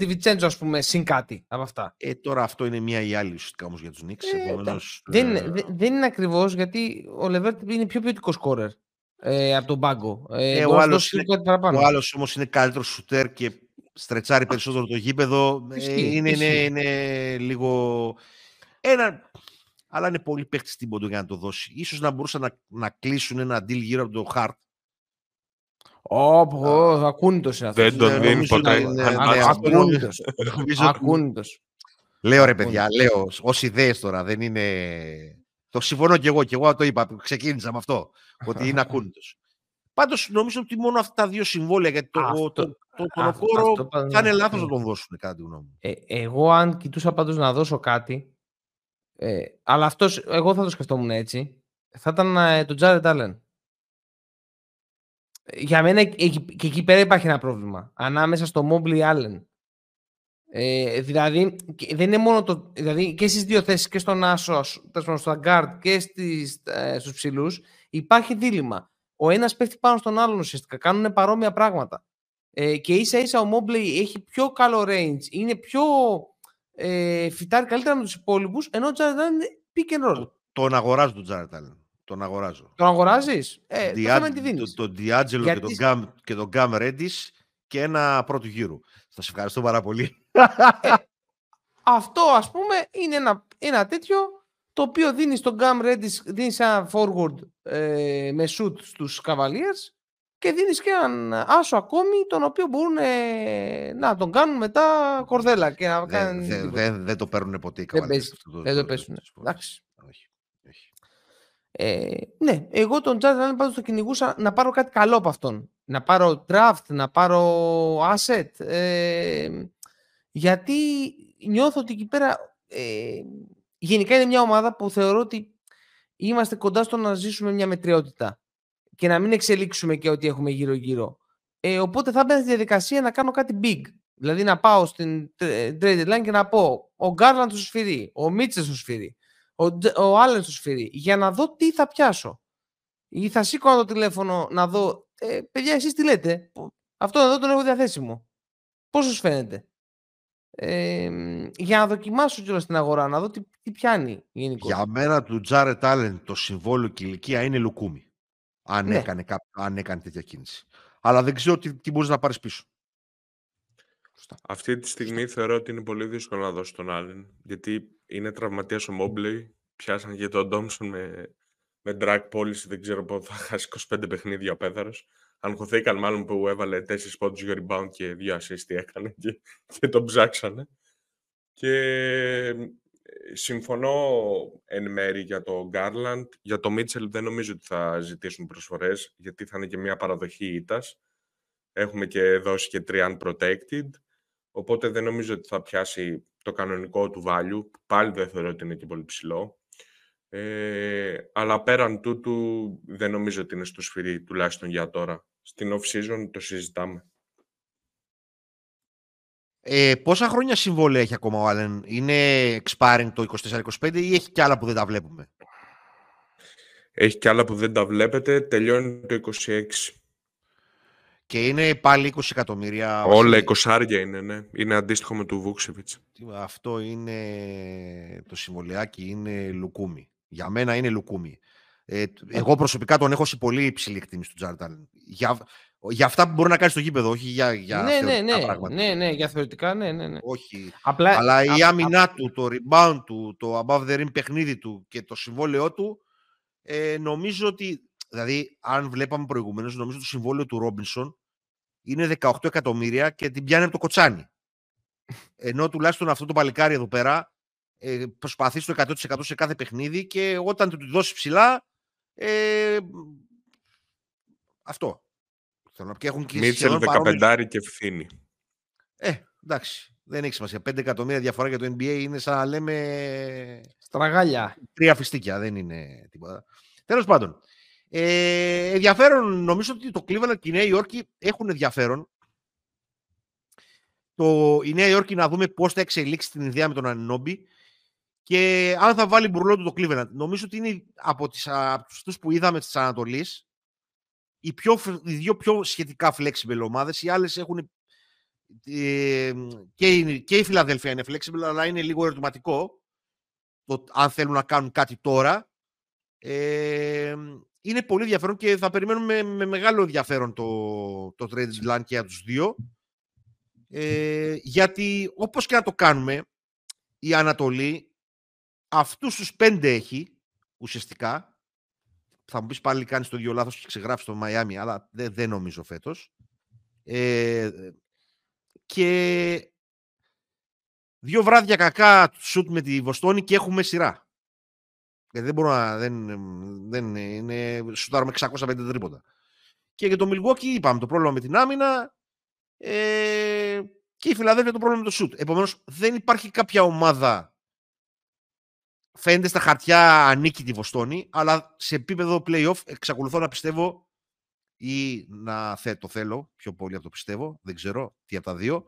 Divincenzo ας πούμε συν κάτι από αυτά. ε, τώρα αυτό είναι μία ή άλλη ουσιαστικά όμως για τους Knicks Ε, επομένως, Δεν, ε, είναι- δε- δεν είναι ακριβώς γιατί ο Levert είναι πιο ποιοτικός σκόρερ ε, από τον πάγκο. Ε, Ε, ο μπορεί να σου άλλος δώσεις είναι- κάτι παραπάνω. Ο άλλος όμως είναι καλύτερος σουτέρ και στρετσάρει περισσότερο το γήπεδο. Ε, Ισχύει, είναι, είναι, ισχύει. είναι λίγο. Ένα. Αλλά είναι πολύ παίχτη στην πόντο για να το δώσει. Ίσως να μπορούσαν να, να κλείσουν ένα deal γύρω από το Hart. Όπο, ακούνητος είναι αυτός. Δεν τον Ναι, δίνει νομίζω ποτέ. είναι- Αν ναι, μάθεις- αυτό Ακούνητος. Νομίζω ότι- Ακούνητος. Λέω ρε ακούνε. παιδιά, λέω ως ιδέες τώρα. Δεν είναι. Το συμφωνώ κι εγώ, κι εγώ το είπα. Ξεκίνησα με αυτό. Ότι είναι ακούνητο. Πάντως νομίζω ότι μόνο αυτά τα δύο συμβόλαια γιατί το, Αυτό- το, το, τον αυτό- Οκόρο αυτό πάντα- θα είναι λάθος ναι. να τον δώσουν, κατά τη γνώμη μου. Ε, εγώ αν κοιτούσα πάντως να δώσω κάτι, ε, αλλά αυτός, εγώ θα το σκεφτόμουν έτσι, θα ήταν ε, το Jared Allen. Ε, Για μένα εκεί- και εκεί πέρα υπάρχει ένα πρόβλημα. Ανάμεσα στο Mobley Allen. Ε, δηλαδή, και δεν είναι μόνο το. Δηλαδή και στις δύο θέσεις, και στον Άσο, τέλος πάντων, στο guard και στις, ε, στους ψηλούς, υπάρχει δίλημα. Ο ένας πέφτει πάνω στον άλλον ουσιαστικά. Κάνουν παρόμοια πράγματα. Ε, και ίσα ίσα ο Mobley έχει πιο καλό range, είναι πιο ε, φυτάρει καλύτερα με τους υπόλοιπους, ενώ ο Jared Allen είναι pick and roll. Τον αγοράζω τον Τζάρετ Άλεν. Τον αγοράζω. Τον αγοράζεις; Ε, το Διά- θέμα είναι τι δίνεις. το- Τον Διάτζελο και Γιατί τον σ- Γκάμ και τον Γκάμ Ρέντις και ένα πρώτο γύρο. Θα σε ευχαριστώ πάρα πολύ. Αυτό ας πούμε είναι ένα, ένα τέτοιο το οποίο δίνεις στον Gam Redis, δίνεις ένα forward ε, με shoot στους Cavaliers και δίνεις και έναν άσο ακόμη τον οποίο μπορούν ε, να τον κάνουν μετά κορδέλα και να Δεν, κάνουν δεν, τίποτα. δεν, δεν το παίρνουν ποτέ οι Δεν Cavaliers παίζει, αυτό το- δεν το το- παίζουν. τις φορές. Εντάξει. Όχι, όχι. Ε, ναι, εγώ τον Jared Allen πάντως το κυνηγούσα να πάρω κάτι καλό από αυτόν. Να πάρω draft, να πάρω asset. Ε, γιατί νιώθω ότι εκεί πέρα ε, γενικά είναι μια ομάδα που θεωρώ ότι είμαστε κοντά στο να ζήσουμε μια μετριότητα και να μην εξελίξουμε και ό,τι έχουμε γύρω-γύρω. Ε, οπότε θα μπαίνω στη διαδικασία να κάνω κάτι big. Δηλαδή να πάω στην τr- trade line και να πω ο Γκάρλαντ στο σφυρί, ο Μίτσελ στο σφυρί, ο, Τζ- ο Άλεν στο σφυρί, για να δω τι θα πιάσω. Ή θα σήκω το τηλέφωνο να δω, ε, παιδιά εσείς τι λέτε, Πο- αυτό εδώ τον έχω διαθέσιμο. Πώς σας φαίνεται; Ε, μ, για να δοκιμάσω κιόλας στην αγορά, να δω τι, τι πιάνει γενικώς. Για μένα του Τζάρετ Άλεν το συμβόλαιο και η ηλικία είναι λουκούμι. Αν, Ναι. έκανε, κά- αν έκανε τέτοια κίνηση. Αλλά δεν ξέρω τι, τι μπορείς να πάρεις πίσω. Αυτή τη στιγμή θεωρώ ότι είναι πολύ δύσκολο να δώσει τον Άλεν. Γιατί είναι τραυματίας ο Μόμπλεϊ. Πιάσαν και τον Ντόμσον με, με drag policy. Δεν ξέρω πότε θα χάσει 25 παιχνίδια ο Πέθαρος. Αγχωθήκαν μάλλον που έβαλε 4 πόντους για rebound και 2 assist τι έκανε και, και τον ψάξανε. Και ε, συμφωνώ εν μέρη για το Garland. Για το Mitchell δεν νομίζω ότι θα ζητήσουν προσφορές γιατί θα είναι και μια παραδοχή ήττας. Έχουμε και δώσει και 3 unprotected. Οπότε δεν νομίζω ότι θα πιάσει το κανονικό του value, που πάλι δεν θεωρώ ότι είναι και πολύ ψηλό. Ε, αλλά πέραν τούτου δεν νομίζω ότι είναι στο σφυρί, τουλάχιστον για τώρα. Στην off-season το συζητάμε. Ε, πόσα χρόνια συμβόλαια έχει ακόμα ο Άλεν, Είναι expiring το 24-25 ή έχει κι άλλα που δεν τα βλέπουμε; Έχει και άλλα που δεν τα βλέπετε. Τελειώνει το 26. Και είναι πάλι 20 εκατομμύρια. Όλα 20 είναι, ναι. Είναι αντίστοιχο με του Βούξεβιτς. Αυτό είναι το συμβολιάκι, είναι λουκούμι. Για μένα είναι λουκούμι. Ε, εγώ προσωπικά τον έχω σε πολύ υψηλή εκτίμηση του Τζάρταλ. Για, για αυτά που μπορεί να κάνεις στο γήπεδο, όχι για, για ναι, ναι, ναι, πράγματα. Ναι, ναι, για θεωρητικά, ναι, ναι. ναι. Όχι. Απλά, Αλλά η α, άμυνά α, του, το rebound του, το above the rim παιχνίδι του και το συμβόλαιό του, ε, νομίζω ότι, δηλαδή, αν βλέπαμε προηγουμένως, νομίζω ότι το συμβόλαιο του Ρόμπινσον είναι 18 εκατομμύρια και την πιάνει από το κοτσάνι. Ενώ τουλάχιστον αυτό το παλικάρι εδώ πέρα ε, προσπαθεί στο 100% σε κάθε παιχνίδι και όταν του τη δώσει ψηλά, ε, αυτό. Θέλω να πω. Και έχουν κλείσει Μίτσελ σχεδόν παρόμοιες- 15 και ευθύνη. Ε, εντάξει. Δεν έχει σημασία. 5 εκατομμύρια διαφορά για το NBA είναι σαν να λέμε στραγάλια. τρία φιστίκια. Δεν είναι τίποτα. Τέλος πάντων. Ε, ενδιαφέρον, νομίζω ότι το Cleveland και η Νέα Υόρκη έχουν ενδιαφέρον. Το, η Νέα Υόρκη να δούμε πώς θα εξελίξει την ιδέα με τον Ανινόμπι και αν θα βάλει μπουρλό του το Cleveland. Νομίζω ότι είναι από, τις, από τους που είδαμε της Ανατολής οι, πιο, φ- οι δύο πιο σχετικά flexible ομάδες. Οι άλλες έχουν ε, και, η, και η Φιλαδέλφια είναι flexible, αλλά είναι λίγο ερωτηματικό το αν θέλουν να κάνουν κάτι τώρα. Ε, είναι πολύ ενδιαφέρον και θα περιμένουμε με μεγάλο ενδιαφέρον το, το trade deadline και για τους δύο. Ε, γιατί όπως και να το κάνουμε, η Ανατολή αυτούς τους πέντε έχει ουσιαστικά. Θα μου πεις πάλι κάνεις το ίδιο λάθος και ξεγράφεις το Μαϊάμι, αλλά δεν, δεν νομίζω φέτος. Ε, και δύο βράδια κακά σουτ με τη Βοστόνη και έχουμε σειρά. Γιατί δεν μπορώ να. Δεν, δεν είναι. Σουτάρουμε 650 τρίποτα. Και για το Milwaukee είπαμε το πρόβλημα με την άμυνα. Ε, και η Φιλαδέλφια το πρόβλημα με το σουτ. Επομένως, δεν υπάρχει κάποια ομάδα. Φαίνεται στα χαρτιά ανήκει τη Βοστόνη, αλλά σε επίπεδο playoff εξακολουθώ να πιστεύω ή να θε, το θέλω πιο πολύ από το πιστεύω, δεν ξέρω τι από τα δύο.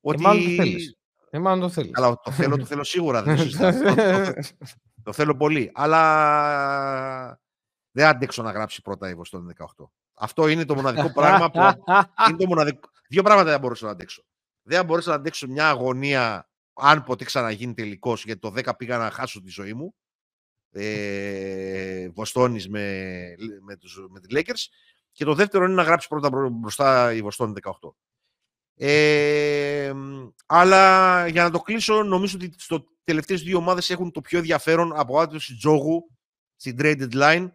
Ότι... μάλλον το θέλεις. Ε, μάλλον το θέλεις. Καλά, το θέλω, το θέλω σίγουρα. Δεν το συζητάω. το, το, το θέλω πολύ. Αλλά δεν αντέξω να γράψει πρώτα η Βοστόνη 18. Αυτό είναι το μοναδικό πράγμα που. είναι το μοναδικό... Δύο πράγματα δεν μπορούσα να αντέξω. Δεν μπορούσα να αντέξω μια αγωνία, αν ποτέ ξαναγίνει τελικός, γιατί το 10 πήγα να χάσω τη ζωή μου. Ε, Βοστόνης με, με, τους, με τις Lakers. Και το δεύτερο είναι να γράψει πρώτα μπρο- μπροστά η Βοστόνη 18. Ε, αλλά για να το κλείσω, νομίζω ότι στο τελευταίες δύο ομάδες έχουν το πιο ενδιαφέρον από άτοση Τζόγου στην trade deadline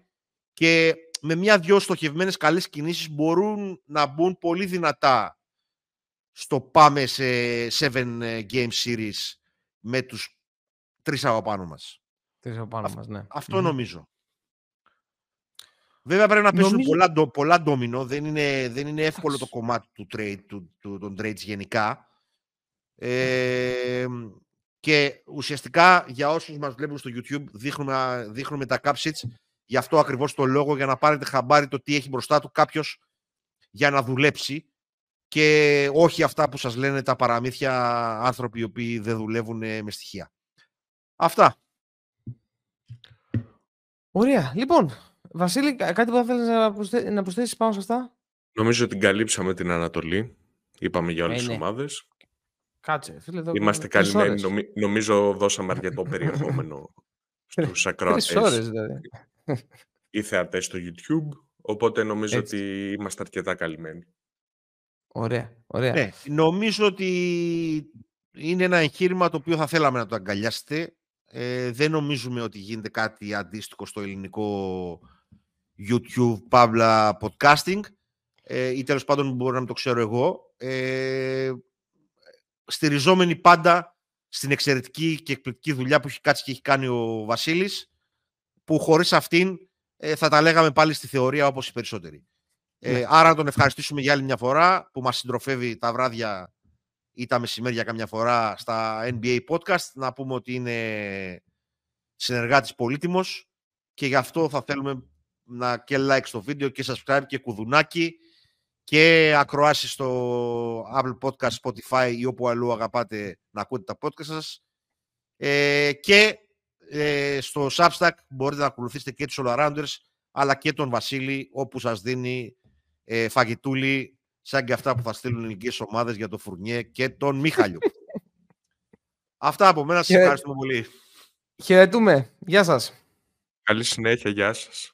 και με μια-δυο στοχευμένες καλές κινήσεις μπορούν να μπουν πολύ δυνατά στο πάμε σε 7 game series με τους τρεις από πάνω μας. Τρεις από πάνω μας, ναι. Αυτό Μμμ. νομίζω. Βέβαια πρέπει να πέσουν Νομίζω- πολλά, ντο- πολλά ντόμινο. Δεν είναι, δεν είναι εύκολο το κομμάτι του trade, του, του, των trades γενικά. Ε, και ουσιαστικά για όσους μας βλέπουν στο YouTube δείχνουμε, δείχνουμε τα cap sheets γι' αυτό ακριβώς το λόγο για να πάρετε χαμπάρι το τι έχει μπροστά του κάποιος για να δουλέψει και όχι αυτά που σας λένε τα παραμύθια άνθρωποι οι οποίοι δεν δουλεύουν ε, με στοιχεία. Αυτά. Ωραία. Λοιπόν, Βασίλη, κα- κάτι που θα θέλεις να, προσθέ... να προσθέσεις πάνω σε αυτά; Νομίζω ότι καλύψαμε την Ανατολή. Είπαμε για όλες Ε, τις ναι. ομάδες. Κάτσε, φίλε, εδώ Είμαστε τρεις καλυμμένοι. ώρες. Νομι- Νομίζω δώσαμε αρκετό περιεχόμενο στους Τρεις ακροατές ώρες, δηλαδή. ή θεατές στο YouTube. Οπότε νομίζω Έτσι. ότι είμαστε αρκετά καλυμμένοι. Ωραία, ωραία. Ναι, νομίζω ότι είναι ένα εγχείρημα το οποίο θα θέλαμε να το αγκαλιάσετε. Ε, δεν νομίζουμε ότι γίνεται κάτι αντίστοιχο στο ελληνικό YouTube, παύλα podcasting ε, ή τέλος πάντων μπορεί να μην το ξέρω εγώ. Ε, στηριζόμενοι πάντα στην εξαιρετική και εκπληκτική δουλειά που έχει κάτσει και έχει κάνει ο Βασίλης που χωρίς αυτήν ε, θα τα λέγαμε πάλι στη θεωρία όπως οι περισσότεροι. Ε, Ναι. άρα να τον ευχαριστήσουμε για άλλη μια φορά που μας συντροφεύει τα βράδια ή τα μεσημέρια καμιά φορά στα NBA podcast. Να πούμε ότι είναι συνεργάτης πολύτιμος και γι' αυτό θα θέλουμε να και like στο βίντεο και subscribe και κουδουνάκι και ακροάσει στο Apple Podcast, Spotify ή όπου αλλού αγαπάτε να ακούτε τα podcast σας. Ε, και ε, στο Substack μπορείτε να ακολουθήσετε και τους All Arounders αλλά και τον Βασίλη, όπου σας δίνει ε, φαγητούλη, σαν και αυτά που θα στείλουν ελληνικές ομάδες για τον Φουρνιέ και τον Μίχαλιο. Αυτά από μένα. Σας ευχαριστούμε πολύ. Χαιρετούμε. Γεια σας. Καλή συνέχεια. Γεια σας.